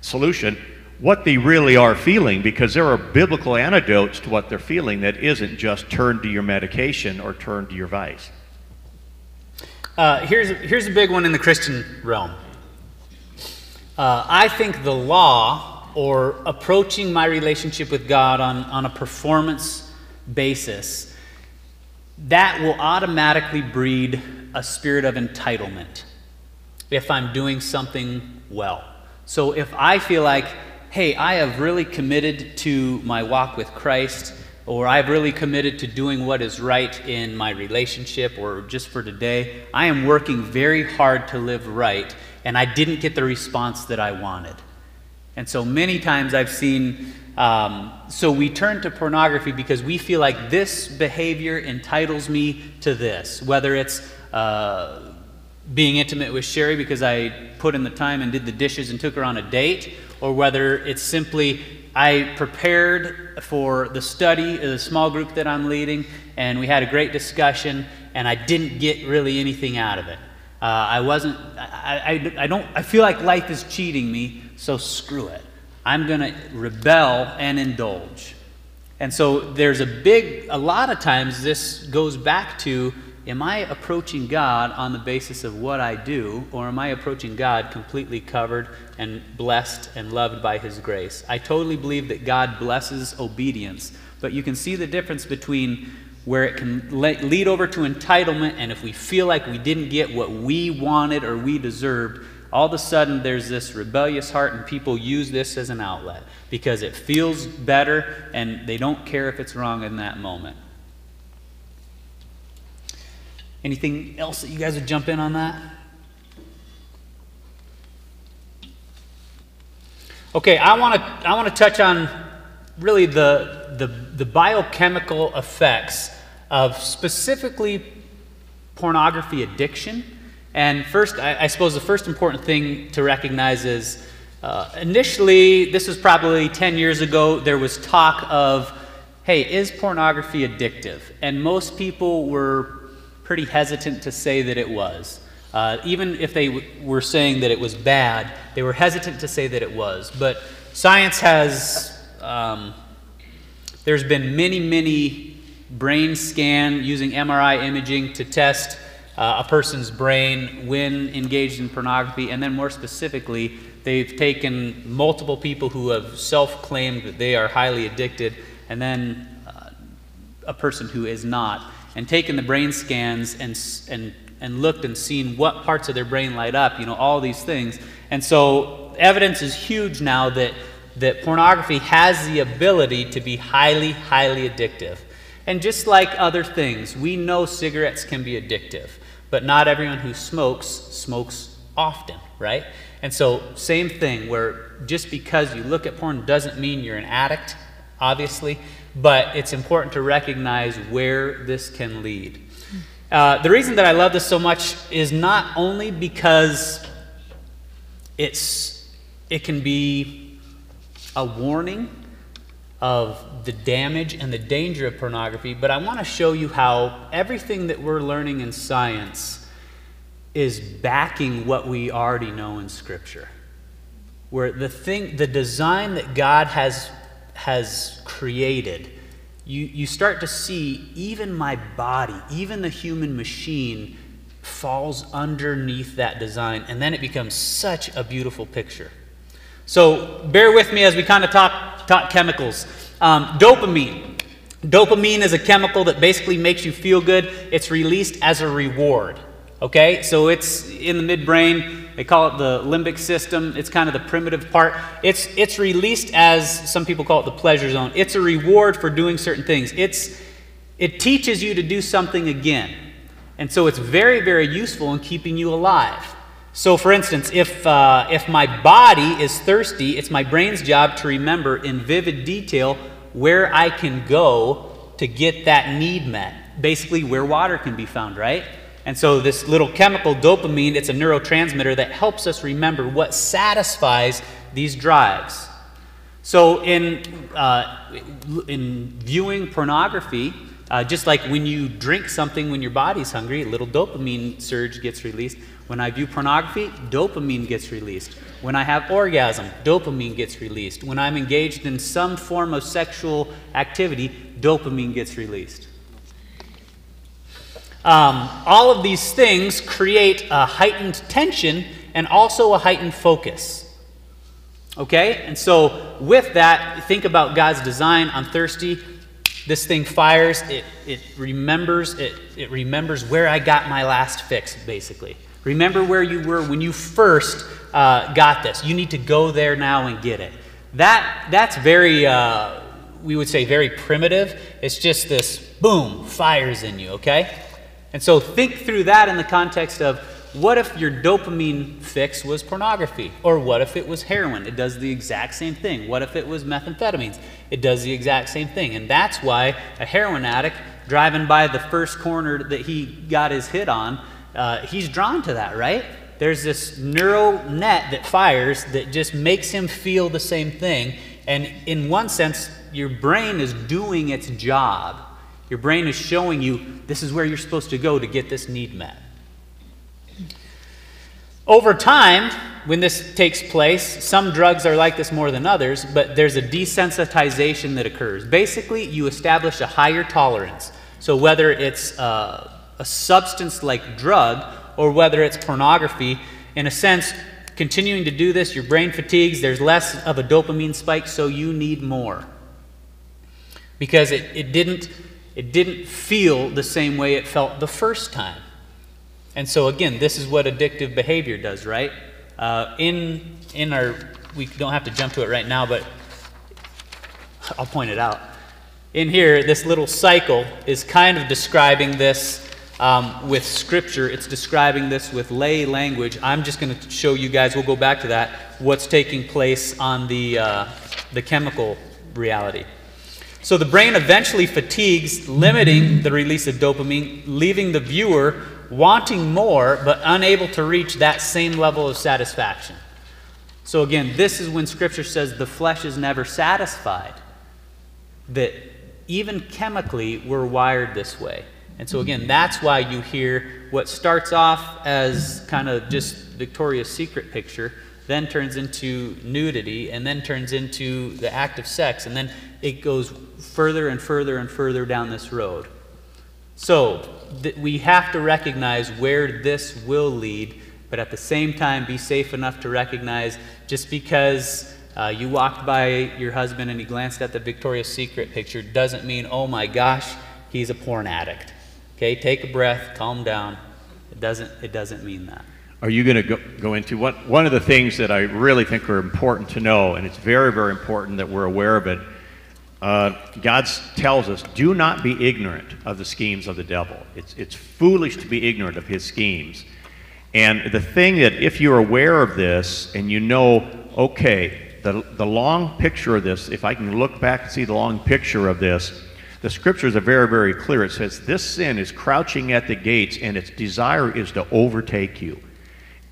solution, what they really are feeling because there are biblical antidotes to what they're feeling that isn't just turn to your medication or turn to your vice. Uh, here's, here's a big one in the Christian realm. Uh, I think the law or approaching my relationship with God on, on a performance basis, that will automatically breed a spirit of entitlement if I'm doing something well. So if I feel like, hey, I have really committed to my walk with Christ, or I've really committed to doing what is right in my relationship, or just for today, I am working very hard to live right, and I didn't get the response that I wanted. And so many times I've seen, um, so we turn to pornography because we feel like this behavior entitles me to this, whether it's uh, being intimate with Sherry because I put in the time and did the dishes and took her on a date, or whether it's simply I prepared for the study, the small group that I'm leading, and we had a great discussion, and I didn't get really anything out of it. Uh, I wasn't, I, I, I, don't, I feel like life is cheating me, so screw it. I'm going to rebel and indulge. And so there's a big, a lot of times this goes back to am I approaching God on the basis of what I do, or am I approaching God completely covered and blessed and loved by His grace? I totally believe that God blesses obedience, but you can see the difference between where it can lead over to entitlement, and if we feel like we didn't get what we wanted or we deserved, all of a sudden there's this rebellious heart, and people use this as an outlet because it feels better and they don't care if it's wrong in that moment. Anything else that you guys would jump in on that? Okay, I want to I want to touch on really the, the the biochemical effects of specifically pornography addiction. And first, I, I suppose the first important thing to recognize is uh, initially, this was probably 10 years ago, there was talk of, hey, is pornography addictive? And most people were pretty hesitant to say that it was. Uh, even if they w- were saying that it was bad, they were hesitant to say that it was. But science has, um, there's been many, many brain scan using MRI imaging to test uh, a person's brain when engaged in pornography, and then more specifically, they've taken multiple people who have self claimed that they are highly addicted, and then uh, a person who is not and taken the brain scans and, and, and looked and seen what parts of their brain light up, you know, all these things. And so evidence is huge now that, that pornography has the ability to be highly, highly addictive. And just like other things, we know cigarettes can be addictive, but not everyone who smokes smokes often, right? And so, same thing, where just because you look at porn doesn't mean you're an addict, obviously but it's important to recognize where this can lead. Uh, the reason that I love this so much is not only because it's, it can be a warning of the damage and the danger of pornography, but I want to show you how everything that we're learning in science is backing what we already know in Scripture. Where the thing, the design that God has, has created, you, you start to see even my body, even the human machine, falls underneath that design, and then it becomes such a beautiful picture. So bear with me as we kind of talk, talk chemicals. Um, dopamine. Dopamine is a chemical that basically makes you feel good. It's released as a reward. Okay? So it's in the midbrain. They call it the limbic system. It's kind of the primitive part. It's, it's released as some people call it the pleasure zone. It's a reward for doing certain things. It's, it teaches you to do something again. And so it's very, very useful in keeping you alive. So, for instance, if, uh, if my body is thirsty, it's my brain's job to remember in vivid detail where I can go to get that need met. Basically, where water can be found, right? And so, this little chemical dopamine, it's a neurotransmitter that helps us remember what satisfies these drives. So, in, uh, in viewing pornography, uh, just like when you drink something when your body's hungry, a little dopamine surge gets released. When I view pornography, dopamine gets released. When I have orgasm, dopamine gets released. When I'm engaged in some form of sexual activity, dopamine gets released. Um, all of these things create a heightened tension and also a heightened focus. Okay? And so, with that, think about God's design. I'm thirsty. This thing fires. It, it remembers. It, it remembers where I got my last fix, basically. Remember where you were when you first uh, got this. You need to go there now and get it. That, that's very, uh, we would say, very primitive. It's just this boom, fires in you, okay? And so think through that in the context of what if your dopamine fix was pornography? Or what if it was heroin? It does the exact same thing. What if it was methamphetamines? It does the exact same thing. And that's why a heroin addict driving by the first corner that he got his hit on uh, he's drawn to that, right? There's this neural net that fires that just makes him feel the same thing. And in one sense, your brain is doing its job. Your brain is showing you this is where you're supposed to go to get this need met. Over time, when this takes place, some drugs are like this more than others, but there's a desensitization that occurs. Basically, you establish a higher tolerance. So, whether it's uh, a substance like drug or whether it's pornography. In a sense, continuing to do this, your brain fatigues, there's less of a dopamine spike, so you need more. Because it, it, didn't, it didn't feel the same way it felt the first time. And so, again, this is what addictive behavior does, right? Uh, in, in our, we don't have to jump to it right now, but I'll point it out. In here, this little cycle is kind of describing this um, with Scripture, it's describing this with lay language. I'm just going to show you guys, we'll go back to that, what's taking place on the, uh, the chemical reality. So the brain eventually fatigues, limiting the release of dopamine, leaving the viewer wanting more but unable to reach that same level of satisfaction. So again, this is when Scripture says the flesh is never satisfied. That even chemically, we're wired this way. And so, again, that's why you hear what starts off as kind of just Victoria's Secret picture, then turns into nudity, and then turns into the act of sex, and then it goes further and further and further down this road. So, we have to recognize where this will lead, but at the same time, be safe enough to recognize just because uh, you walked by your husband and he glanced at the Victoria's Secret picture doesn't mean, oh my gosh, he's a porn addict. Okay, take a breath, calm down. It doesn't, it doesn't mean that. Are you going to go, go into what? One of the things that I really think are important to know, and it's very, very important that we're aware of it. Uh, God tells us, do not be ignorant of the schemes of the devil. It's, it's foolish to be ignorant of his schemes. And the thing that, if you're aware of this and you know, okay, the, the long picture of this, if I can look back and see the long picture of this, the scriptures are very, very clear. It says, This sin is crouching at the gates, and its desire is to overtake you.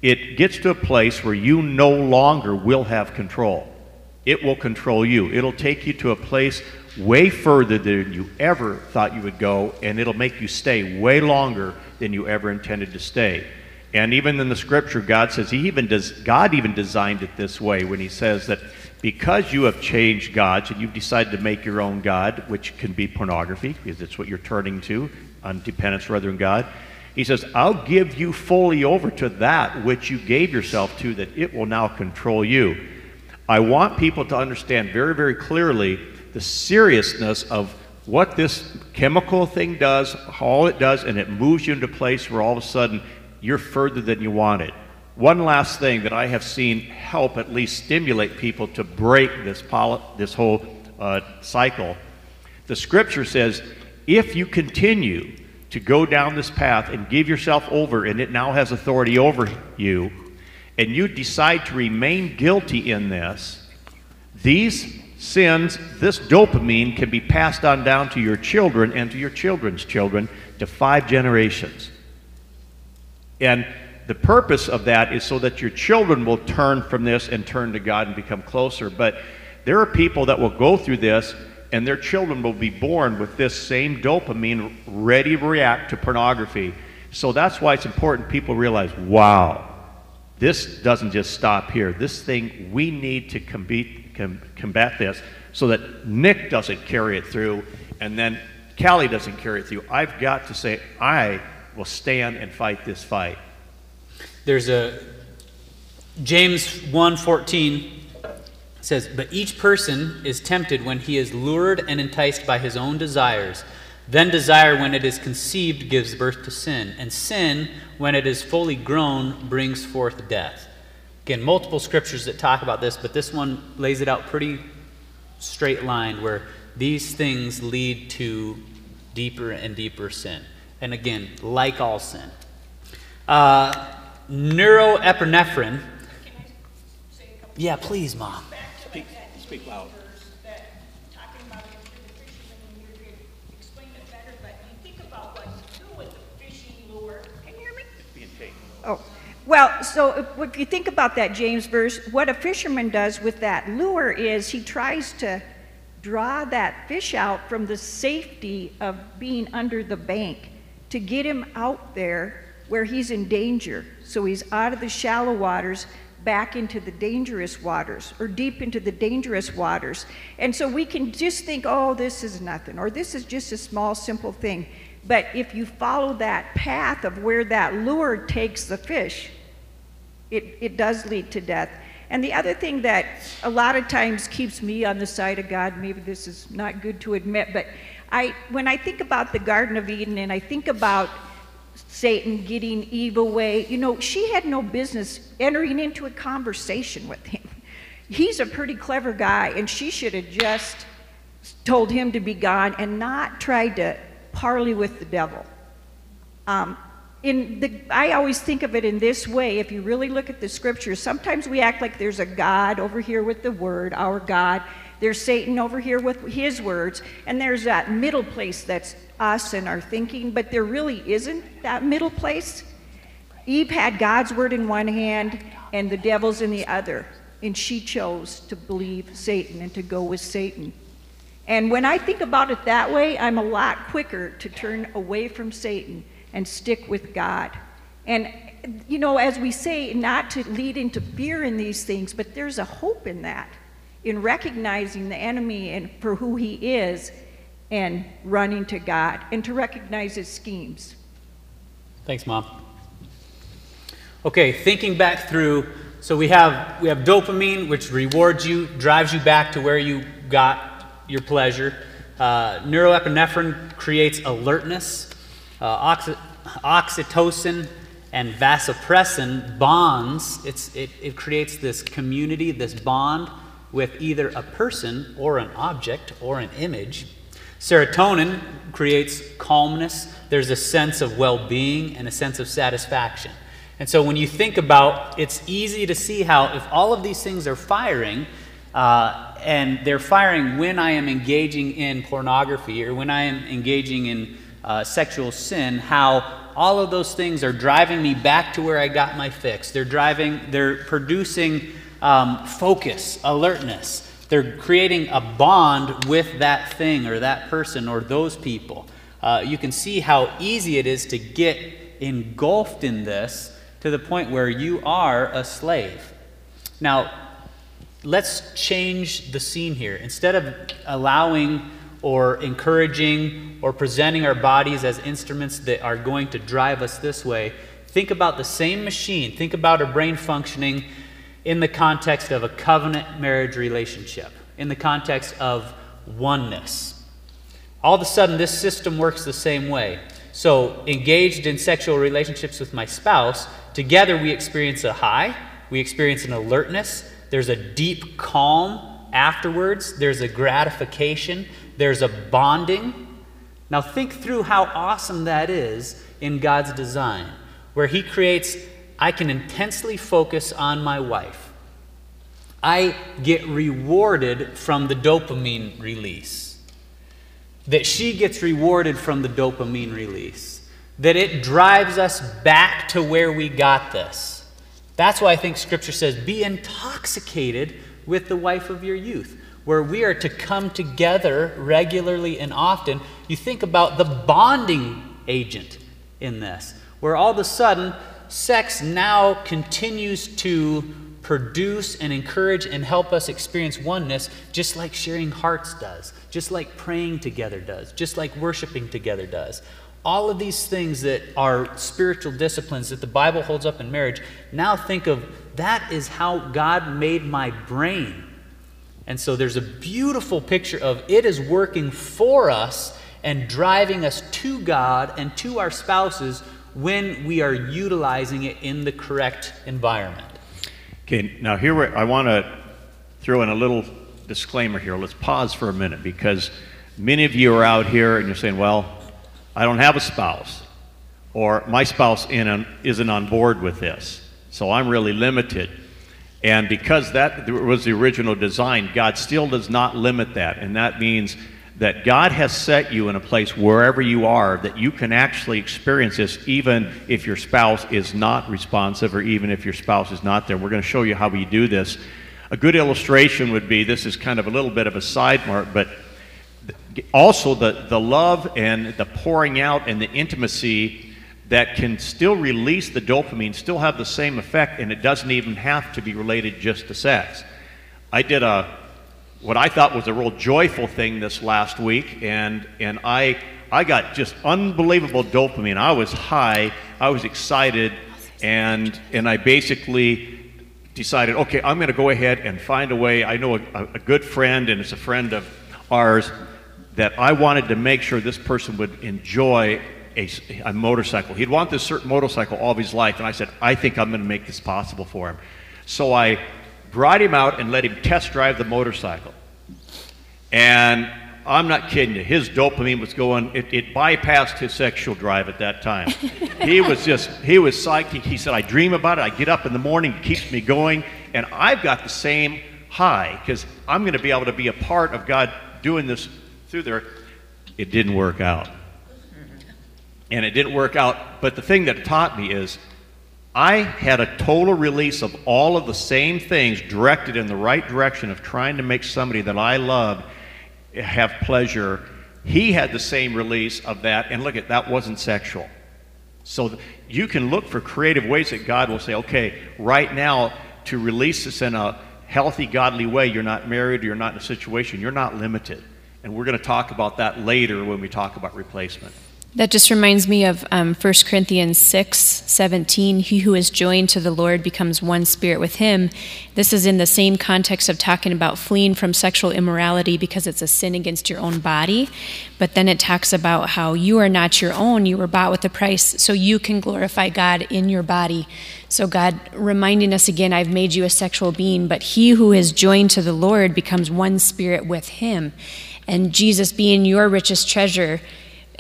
It gets to a place where you no longer will have control. It will control you. It'll take you to a place way further than you ever thought you would go, and it'll make you stay way longer than you ever intended to stay. And even in the scripture, God says He even does God even designed it this way when He says that because you have changed gods and you've decided to make your own God, which can be pornography, because it's what you're turning to on dependence rather than God. He says, I'll give you fully over to that which you gave yourself to, that it will now control you. I want people to understand very, very clearly the seriousness of what this chemical thing does, all it does, and it moves you into a place where all of a sudden you're further than you wanted. One last thing that I have seen help at least stimulate people to break this, poly, this whole uh, cycle. The scripture says, if you continue to go down this path and give yourself over, and it now has authority over you, and you decide to remain guilty in this, these sins, this dopamine can be passed on down to your children and to your children's children to five generations. And the purpose of that is so that your children will turn from this and turn to God and become closer. But there are people that will go through this and their children will be born with this same dopamine ready to react to pornography. So that's why it's important people realize wow, this doesn't just stop here. This thing, we need to combat, com, combat this so that Nick doesn't carry it through and then Callie doesn't carry it through. I've got to say, I will stand and fight this fight. There's a James 1:14 says, "But each person is tempted when he is lured and enticed by his own desires. Then desire when it is conceived gives birth to sin, and sin when it is fully grown brings forth death." Again, multiple scriptures that talk about this, but this one lays it out pretty straight line where these things lead to deeper and deeper sin. And again, like all sin. Uh, neuroepinephrine. Yeah, please, Mom. Speak, speak loud. Oh, well, so if, you think about that James verse, what a fisherman does with that lure is he tries to draw that fish out from the safety of being under the bank to get him out there where he's in danger. So he's out of the shallow waters back into the dangerous waters or deep into the dangerous waters. And so we can just think, oh, this is nothing, or this is just a small, simple thing. But if you follow that path of where that lure takes the fish, it, it does lead to death. And the other thing that a lot of times keeps me on the side of God, maybe this is not good to admit, but I, when I think about the Garden of Eden and I think about Satan getting Eve away. You know, she had no business entering into a conversation with him. He's a pretty clever guy, and she should have just told him to be gone and not tried to parley with the devil. Um, in the, I always think of it in this way. If you really look at the scriptures, sometimes we act like there's a God over here with the word, our God. There's Satan over here with his words, and there's that middle place that's us and our thinking, but there really isn't that middle place. Eve had God's word in one hand and the devil's in the other, and she chose to believe Satan and to go with Satan. And when I think about it that way, I'm a lot quicker to turn away from Satan and stick with God. And, you know, as we say, not to lead into fear in these things, but there's a hope in that, in recognizing the enemy and for who he is and running to God and to recognize his schemes. Thanks, Mom. Okay, thinking back through, so we have we have dopamine, which rewards you, drives you back to where you got your pleasure. Uh, neuroepinephrine creates alertness. Uh, oxy- oxytocin and vasopressin bonds. It, it creates this community, this bond with either a person or an object or an image. Serotonin creates calmness. There's a sense of well being and a sense of satisfaction. And so when you think about it's easy to see how if all of these things are firing, uh, and they're firing when I am engaging in pornography or when I am engaging in uh, sexual sin, how all of those things are driving me back to where I got my fix. They're driving, they're producing um, focus, alertness. They're creating a bond with that thing or that person or those people. Uh, you can see how easy it is to get engulfed in this to the point where you are a slave. Now, let's change the scene here. Instead of allowing or encouraging or presenting our bodies as instruments that are going to drive us this way, think about the same machine. Think about our brain functioning in the context of a covenant marriage relationship, in the context of oneness. All of a sudden, this system works the same way. So, engaged in sexual relationships with my spouse, together we experience a high, we experience an alertness, there's a deep calm afterwards, there's a gratification, there's a bonding. Now, think through how awesome that is in God's design, where He creates, I can intensely focus on my wife. I get rewarded from the dopamine release. That she gets rewarded from the dopamine release. That it drives us back to where we got this. That's why I think Scripture says, be intoxicated with the wife of your youth, where we are to come together regularly and often. You think about the bonding agent in this, where all of a sudden, sex now continues to produce and encourage and help us experience oneness, just like sharing hearts does, just like praying together does, just like worshiping together does. All of these things that are spiritual disciplines that the Bible holds up in marriage, now think of that is how God made my brain. And so there's a beautiful picture of it is working for us and driving us to God and to our spouses when we are utilizing it in the correct environment. Okay, now here I want to throw in a little disclaimer here. Let's pause for a minute because many of you are out here and you're saying, well, I don't have a spouse, or my spouse isn't on board with this, so I'm really limited. And because that was the original design, God still does not limit that. And that means that God has set you in a place wherever you are that you can actually experience this even if your spouse is not responsive or even if your spouse is not there. We're going to show you how we do this. A good illustration would be this is kind of a little bit of a side mark, but also the, the love and the pouring out and the intimacy that can still release the dopamine, still have the same effect, and it doesn't even have to be related just to sex. I did a what I thought was a real joyful thing this last week, and, and I, I got just unbelievable dopamine. I was high, I was excited, and, and I basically decided, okay, I'm going to go ahead and find a way. I know a, a good friend, and it's a friend of ours, that I wanted to make sure this person would enjoy a, a, motorcycle. He'd want this certain motorcycle all of his life, and I said, I think I'm going to make this possible for him. So I brought him out and let him test drive the motorcycle. And I'm not kidding you, his dopamine was going, it, it bypassed his sexual drive at that time. [LAUGHS] he was just, he was psyched. He, he said, I dream about it. I get up in the morning, it keeps me going. And I've got the same high because I'm going to be able to be a part of God doing this through there. It didn't work out. And it didn't work out. But the thing that taught me is I had a total release of all of the same things directed in the right direction of trying to make somebody that I loved have pleasure. He had the same release of that, and look at that wasn't sexual. So you can look for creative ways that God will say, okay, right now to release this in a healthy, godly way, you're not married, you're not in a situation, you're not limited. And we're going to talk about that later when we talk about replacement. That just reminds me of um, 1 Corinthians 6 17. He who is joined to the Lord becomes one spirit with him. This is in the same context of talking about fleeing from sexual immorality because it's a sin against your own body. But then it talks about how you are not your own, you were bought with a price, so you can glorify God in your body. So, God reminding us again, I've made you a sexual being, but he who is joined to the Lord becomes one spirit with him. And Jesus being your richest treasure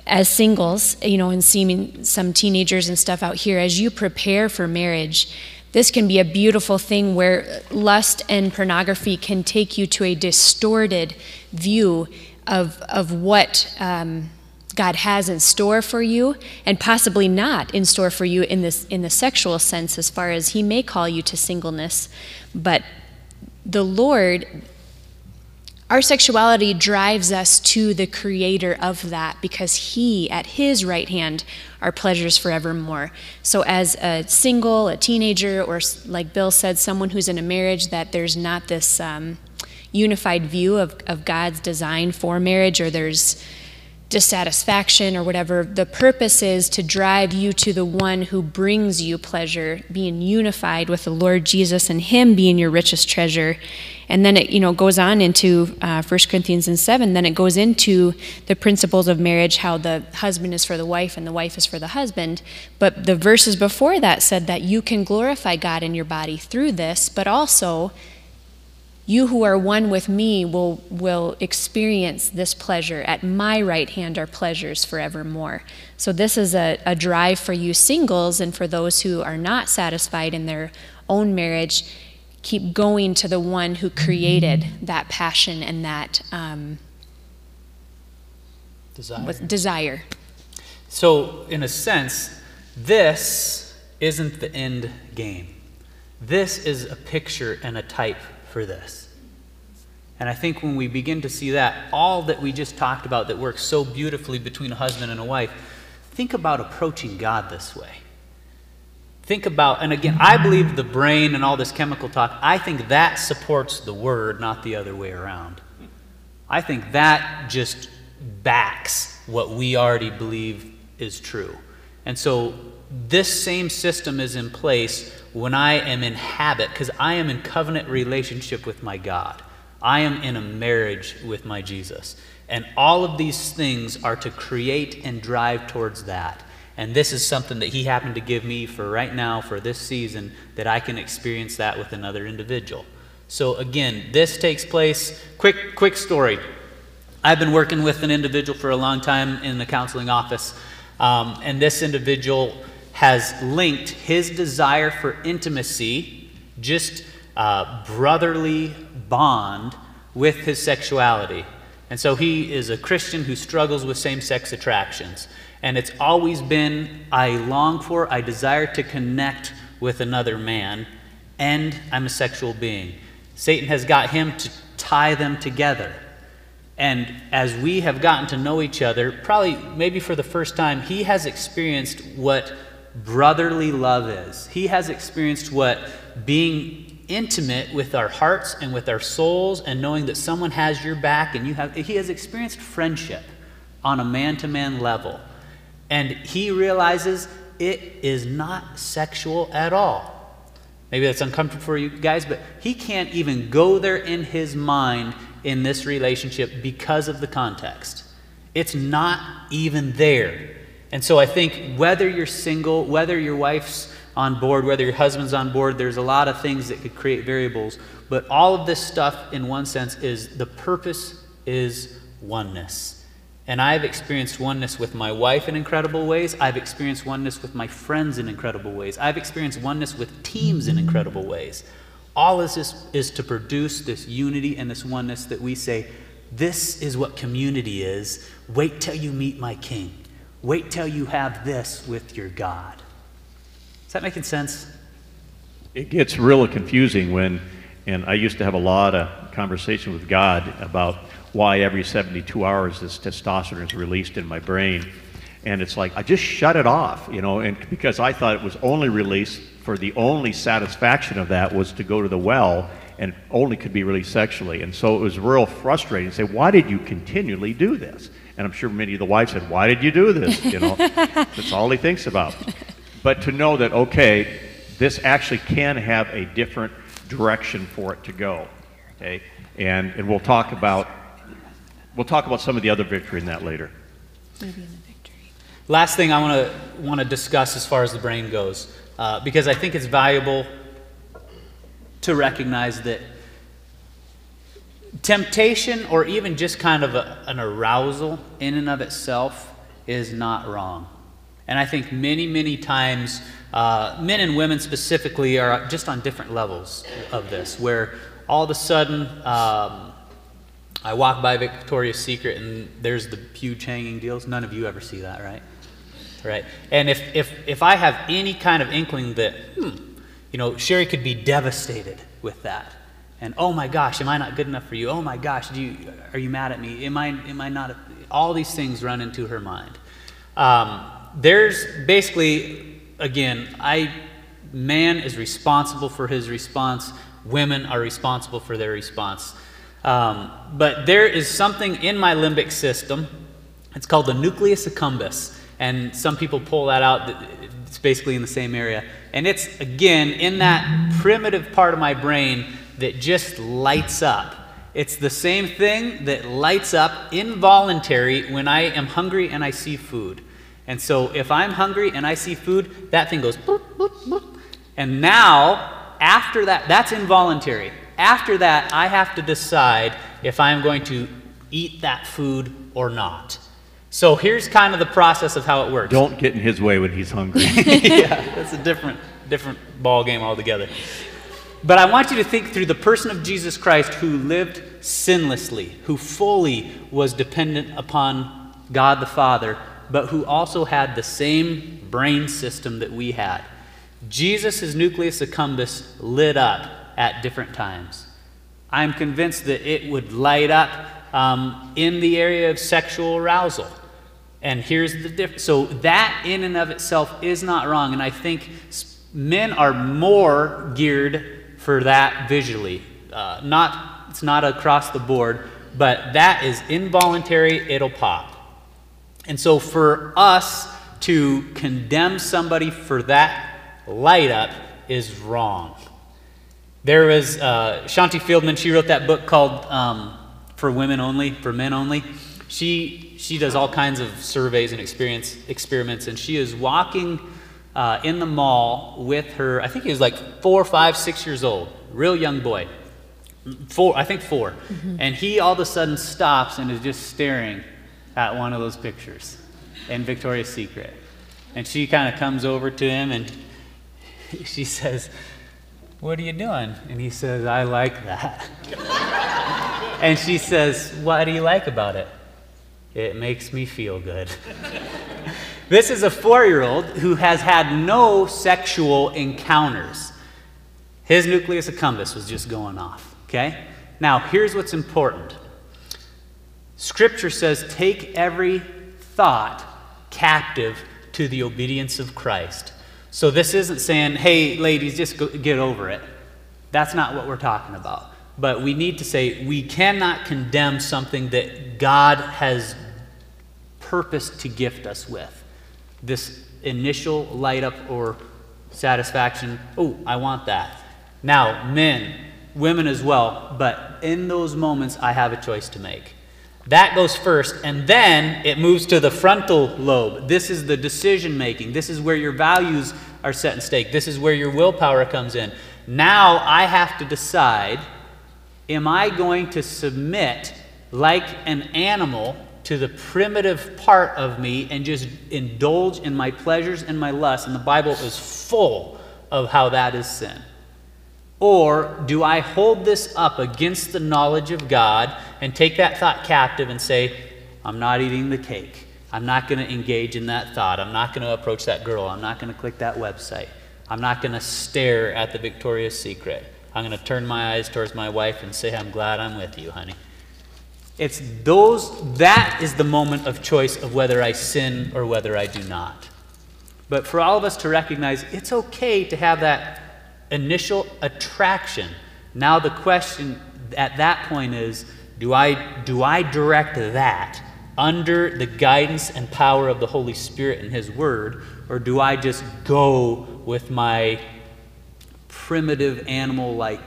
as singles, you know, and seeing some teenagers and stuff out here, as you prepare for marriage, this can be a beautiful thing where lust and pornography can take you to a distorted view of, of what um, God has in store for you, and possibly not in store for you in, this, in the sexual sense, as far as He may call you to singleness. But the Lord our sexuality drives us to the creator of that because he, at his right hand, are pleasures forevermore. So, as a single, a teenager, or like Bill said, someone who's in a marriage, that there's not this um, unified view of, of God's design for marriage, or there's dissatisfaction or whatever. The purpose is to drive you to the one who brings you pleasure, being unified with the Lord Jesus and Him being your richest treasure. And then it, you know, goes on into uh, 1 Corinthians and 7. Then it goes into the principles of marriage, how the husband is for the wife and the wife is for the husband. But the verses before that said that you can glorify God in your body through this, but also you who are one with me will, will experience this pleasure. At my right hand are pleasures forevermore. So, this is a, a drive for you singles and for those who are not satisfied in their own marriage. Keep going to the one who created that passion and that um, Desire. with desire. So, in a sense, this isn't the end game. This is a picture and a type for this. And I think when we begin to see that, all that we just talked about that works so beautifully between a husband and a wife, think about approaching God this way. Think about, and again, I believe the brain and all this chemical talk, I think that supports the word, not the other way around. I think that just backs what we already believe is true. And so this same system is in place when I am in habit, because I am in covenant relationship with my God. I am in a marriage with my Jesus. And all of these things are to create and drive towards that. And this is something that He happened to give me for right now, for this season, that I can experience that with another individual. So again, this takes place. Quick, quick story. I've been working with an individual for a long time in the counseling office, um, and this individual has linked his desire for intimacy, just uh, brotherly bond, with his sexuality. And so he is a Christian who struggles with same sex attractions. And it's always been I long for, I desire to connect with another man, and I'm a sexual being. Satan has got him to tie them together. And as we have gotten to know each other, probably maybe for the first time, he has experienced what brotherly love is. He has experienced what being intimate with our hearts and with our souls and knowing that someone has your back and you have he has experienced friendship on a man-to-man level. And he realizes it is not sexual at all. Maybe that's uncomfortable for you guys, but he can't even go there in his mind in this relationship because of the context. It's not even there. And so I think whether you're single, whether your wife's on board, whether your husband's on board, there's a lot of things that could create variables. But all of this stuff, in one sense, is the purpose is oneness. And I've experienced oneness with my wife in incredible ways. I've experienced oneness with my friends in incredible ways. I've experienced oneness with teams in incredible ways. All this is to produce this unity and this oneness that we say, this is what community is. Wait till you meet my king. Wait till you have this with your God. Is that making sense? It gets really confusing when, and I used to have a lot of conversation with God about why every 72 hours this testosterone is released in my brain. And it's like, I just shut it off, you know, and because I thought it was only released for the only satisfaction of that was to go to the well and only could be released sexually. And so it was real frustrating to say, why did you continually do this? And I'm sure many of the wives said, Why did you do this? You know, [LAUGHS] that's all he thinks about. But to know that, okay, this actually can have a different direction for it to go. Okay? And, and we'll talk about we'll talk about some of the other victory in that later. Maybe in the victory. Last thing I want to want to discuss as far as the brain goes, uh, because I think it's valuable to recognize that temptation or even just kind of a, an arousal in and of itself is not wrong. And I think many, many times, uh, men and women specifically are just on different levels of this, where all of a sudden um, I walk by Victoria's Secret and there's the huge hanging deals. None of you ever see that, right? Right. And if, if, if I have any kind of inkling that, hmm, you know, Sherry could be devastated with that, And oh my gosh, am I not good enough for you? Oh my gosh, do you, are you mad at me? Am I, am I not? All these things run into her mind. Um, there's basically, again, I, man is responsible for his response. Women are responsible for their response. Um, but there is something in my limbic system. It's called the nucleus accumbens. And some people pull that out. It's basically in the same area. And it's, again, in that primitive part of my brain that just lights up. It's the same thing that lights up involuntary when I am hungry and I see food. And so if I'm hungry and I see food, that thing goes boop, boop, boop. And now, after that, that's involuntary. After that, I have to decide if I'm going to eat that food or not. So here's kind of the process of how it works. Don't get in his way when he's hungry. [LAUGHS] yeah, that's a different, different ball game altogether. But I want you to think through the person of Jesus Christ who lived sinlessly, who fully was dependent upon God the Father, but who also had the same brain system that we had. Jesus' nucleus accumbens lit up at different times. I'm convinced that it would light up um, in the area of sexual arousal. And here's the difference. So, that in and of itself is not wrong. And I think men are more geared for that visually. Uh, not, it's not across the board, but that is involuntary, it'll pop. And so, for us to condemn somebody for that light up is wrong. There was uh, Shaunti Feldhahn, she wrote that book called um, For Women Only, For Men Only. She, she does all kinds of surveys and experience, experiments, and she is walking uh, in the mall with her, I think he was like four, five, six years old, real young boy. Four, I think 4 mm-hmm. And he all of a sudden stops and is just staring at one of those pictures in Victoria's Secret. And she kind of comes over to him and [LAUGHS] she says, what are you doing? And he says, I like that. [LAUGHS] and she says, What do you like about it? It makes me feel good. [LAUGHS] this is a four year old who has had no sexual encounters. His nucleus accumbens was just going off, okay? Now, here's what's important Scripture says, Take every thought captive to the obedience of Christ. So this isn't saying, hey, ladies, just go, get over it. That's not what we're talking about. But we need to say we cannot condemn something that God has purposed to gift us with. This initial light up or satisfaction. Oh, I want that. Now, men, women as well, but in those moments, I have a choice to make. That goes first, and then it moves to the frontal lobe. This is the decision making. This is where your values are set in stake. This is where your willpower comes in. Now I have to decide am I going to submit like an animal to the primitive part of me and just indulge in my pleasures and my lusts? And the Bible is full of how that is sin. Or do I hold this up against the knowledge of God and take that thought captive and say, I'm not eating the cake. I'm not going to engage in that thought. I'm not going to approach that girl. I'm not going to click that website. I'm not going to stare at the Victoria's Secret. I'm going to turn my eyes towards my wife and say, I'm glad I'm with you, honey. It's those, that is the moment of choice of whether I sin or whether I do not. But for all of us to recognize it's okay to have that initial attraction. Now the question at that point is do I, do I direct that under the guidance and power of the Holy Spirit and His Word, or do I just go with my primitive animal like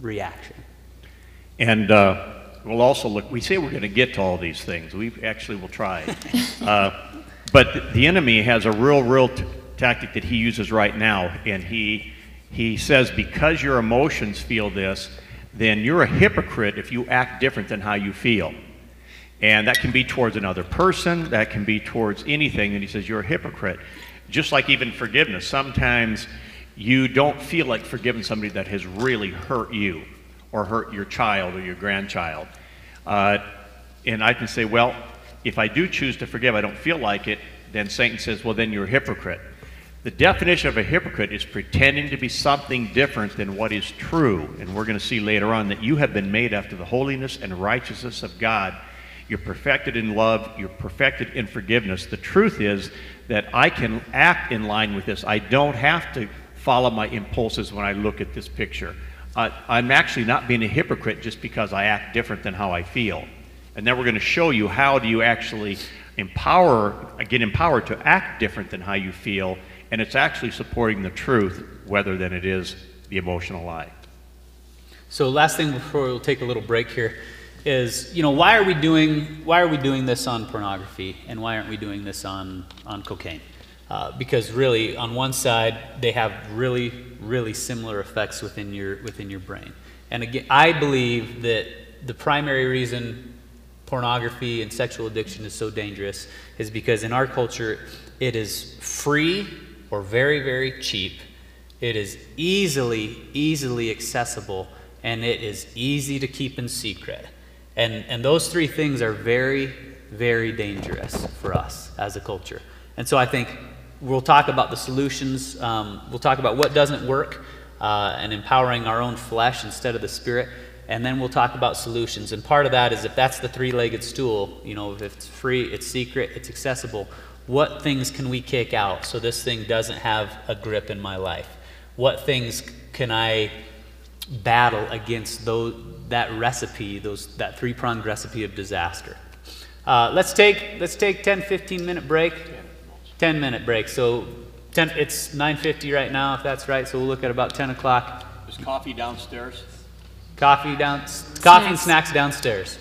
reaction? And uh, we'll also look, we say we're going to get to all these things. We actually will try. [LAUGHS] uh, but the enemy has a real, real t- tactic that he uses right now, and he, he says, because your emotions feel this, then you're a hypocrite if you act different than how you feel. And that can be towards another person, that can be towards anything, and he says, you're a hypocrite. Just like even forgiveness, sometimes you don't feel like forgiving somebody that has really hurt you or hurt your child or your grandchild. Uh, and I can say, well, if I do choose to forgive, I don't feel like it, then Satan says, well, then you're a hypocrite. The definition of a hypocrite is pretending to be something different than what is true. And we're going to see later on that you have been made after the holiness and righteousness of God. You're perfected in love, you're perfected in forgiveness. The truth is that I can act in line with this. I don't have to follow my impulses when I look at this picture. Uh, I'm actually not being a hypocrite just because I act different than how I feel. And then we're going to show you how do you actually empower, get empowered to act different than how you feel, and it's actually supporting the truth rather than it is the emotional lie. So last thing before we'll take a little break here is, you know, why are we doing why are we doing this on pornography and why aren't we doing this on on cocaine? Uh, because really, on one side, they have really, really similar effects within your within your brain. And again, I believe that the primary reason pornography and sexual addiction is so dangerous is because in our culture, it is free or very, very cheap. It is easily, easily accessible, and it is easy to keep in secret. And, and those three things are very, very dangerous for us as a culture. And so I think we'll talk about the solutions. Um, we'll talk about what doesn't work uh, and empowering our own flesh instead of the spirit. And then we'll talk about solutions. And part of that is if that's the three legged stool, you know, if it's free, it's secret, it's accessible, what things can we kick out so this thing doesn't have a grip in my life? What things can I battle against those, that recipe, those, that three pronged recipe of disaster? Uh, let's, take, let's take 10, 15 minute break. 10 minute break. So 10, it's 9.50 right now, if that's right. So we'll look at about 10 o'clock. There's coffee downstairs? Coffee down, coffee and snacks downstairs.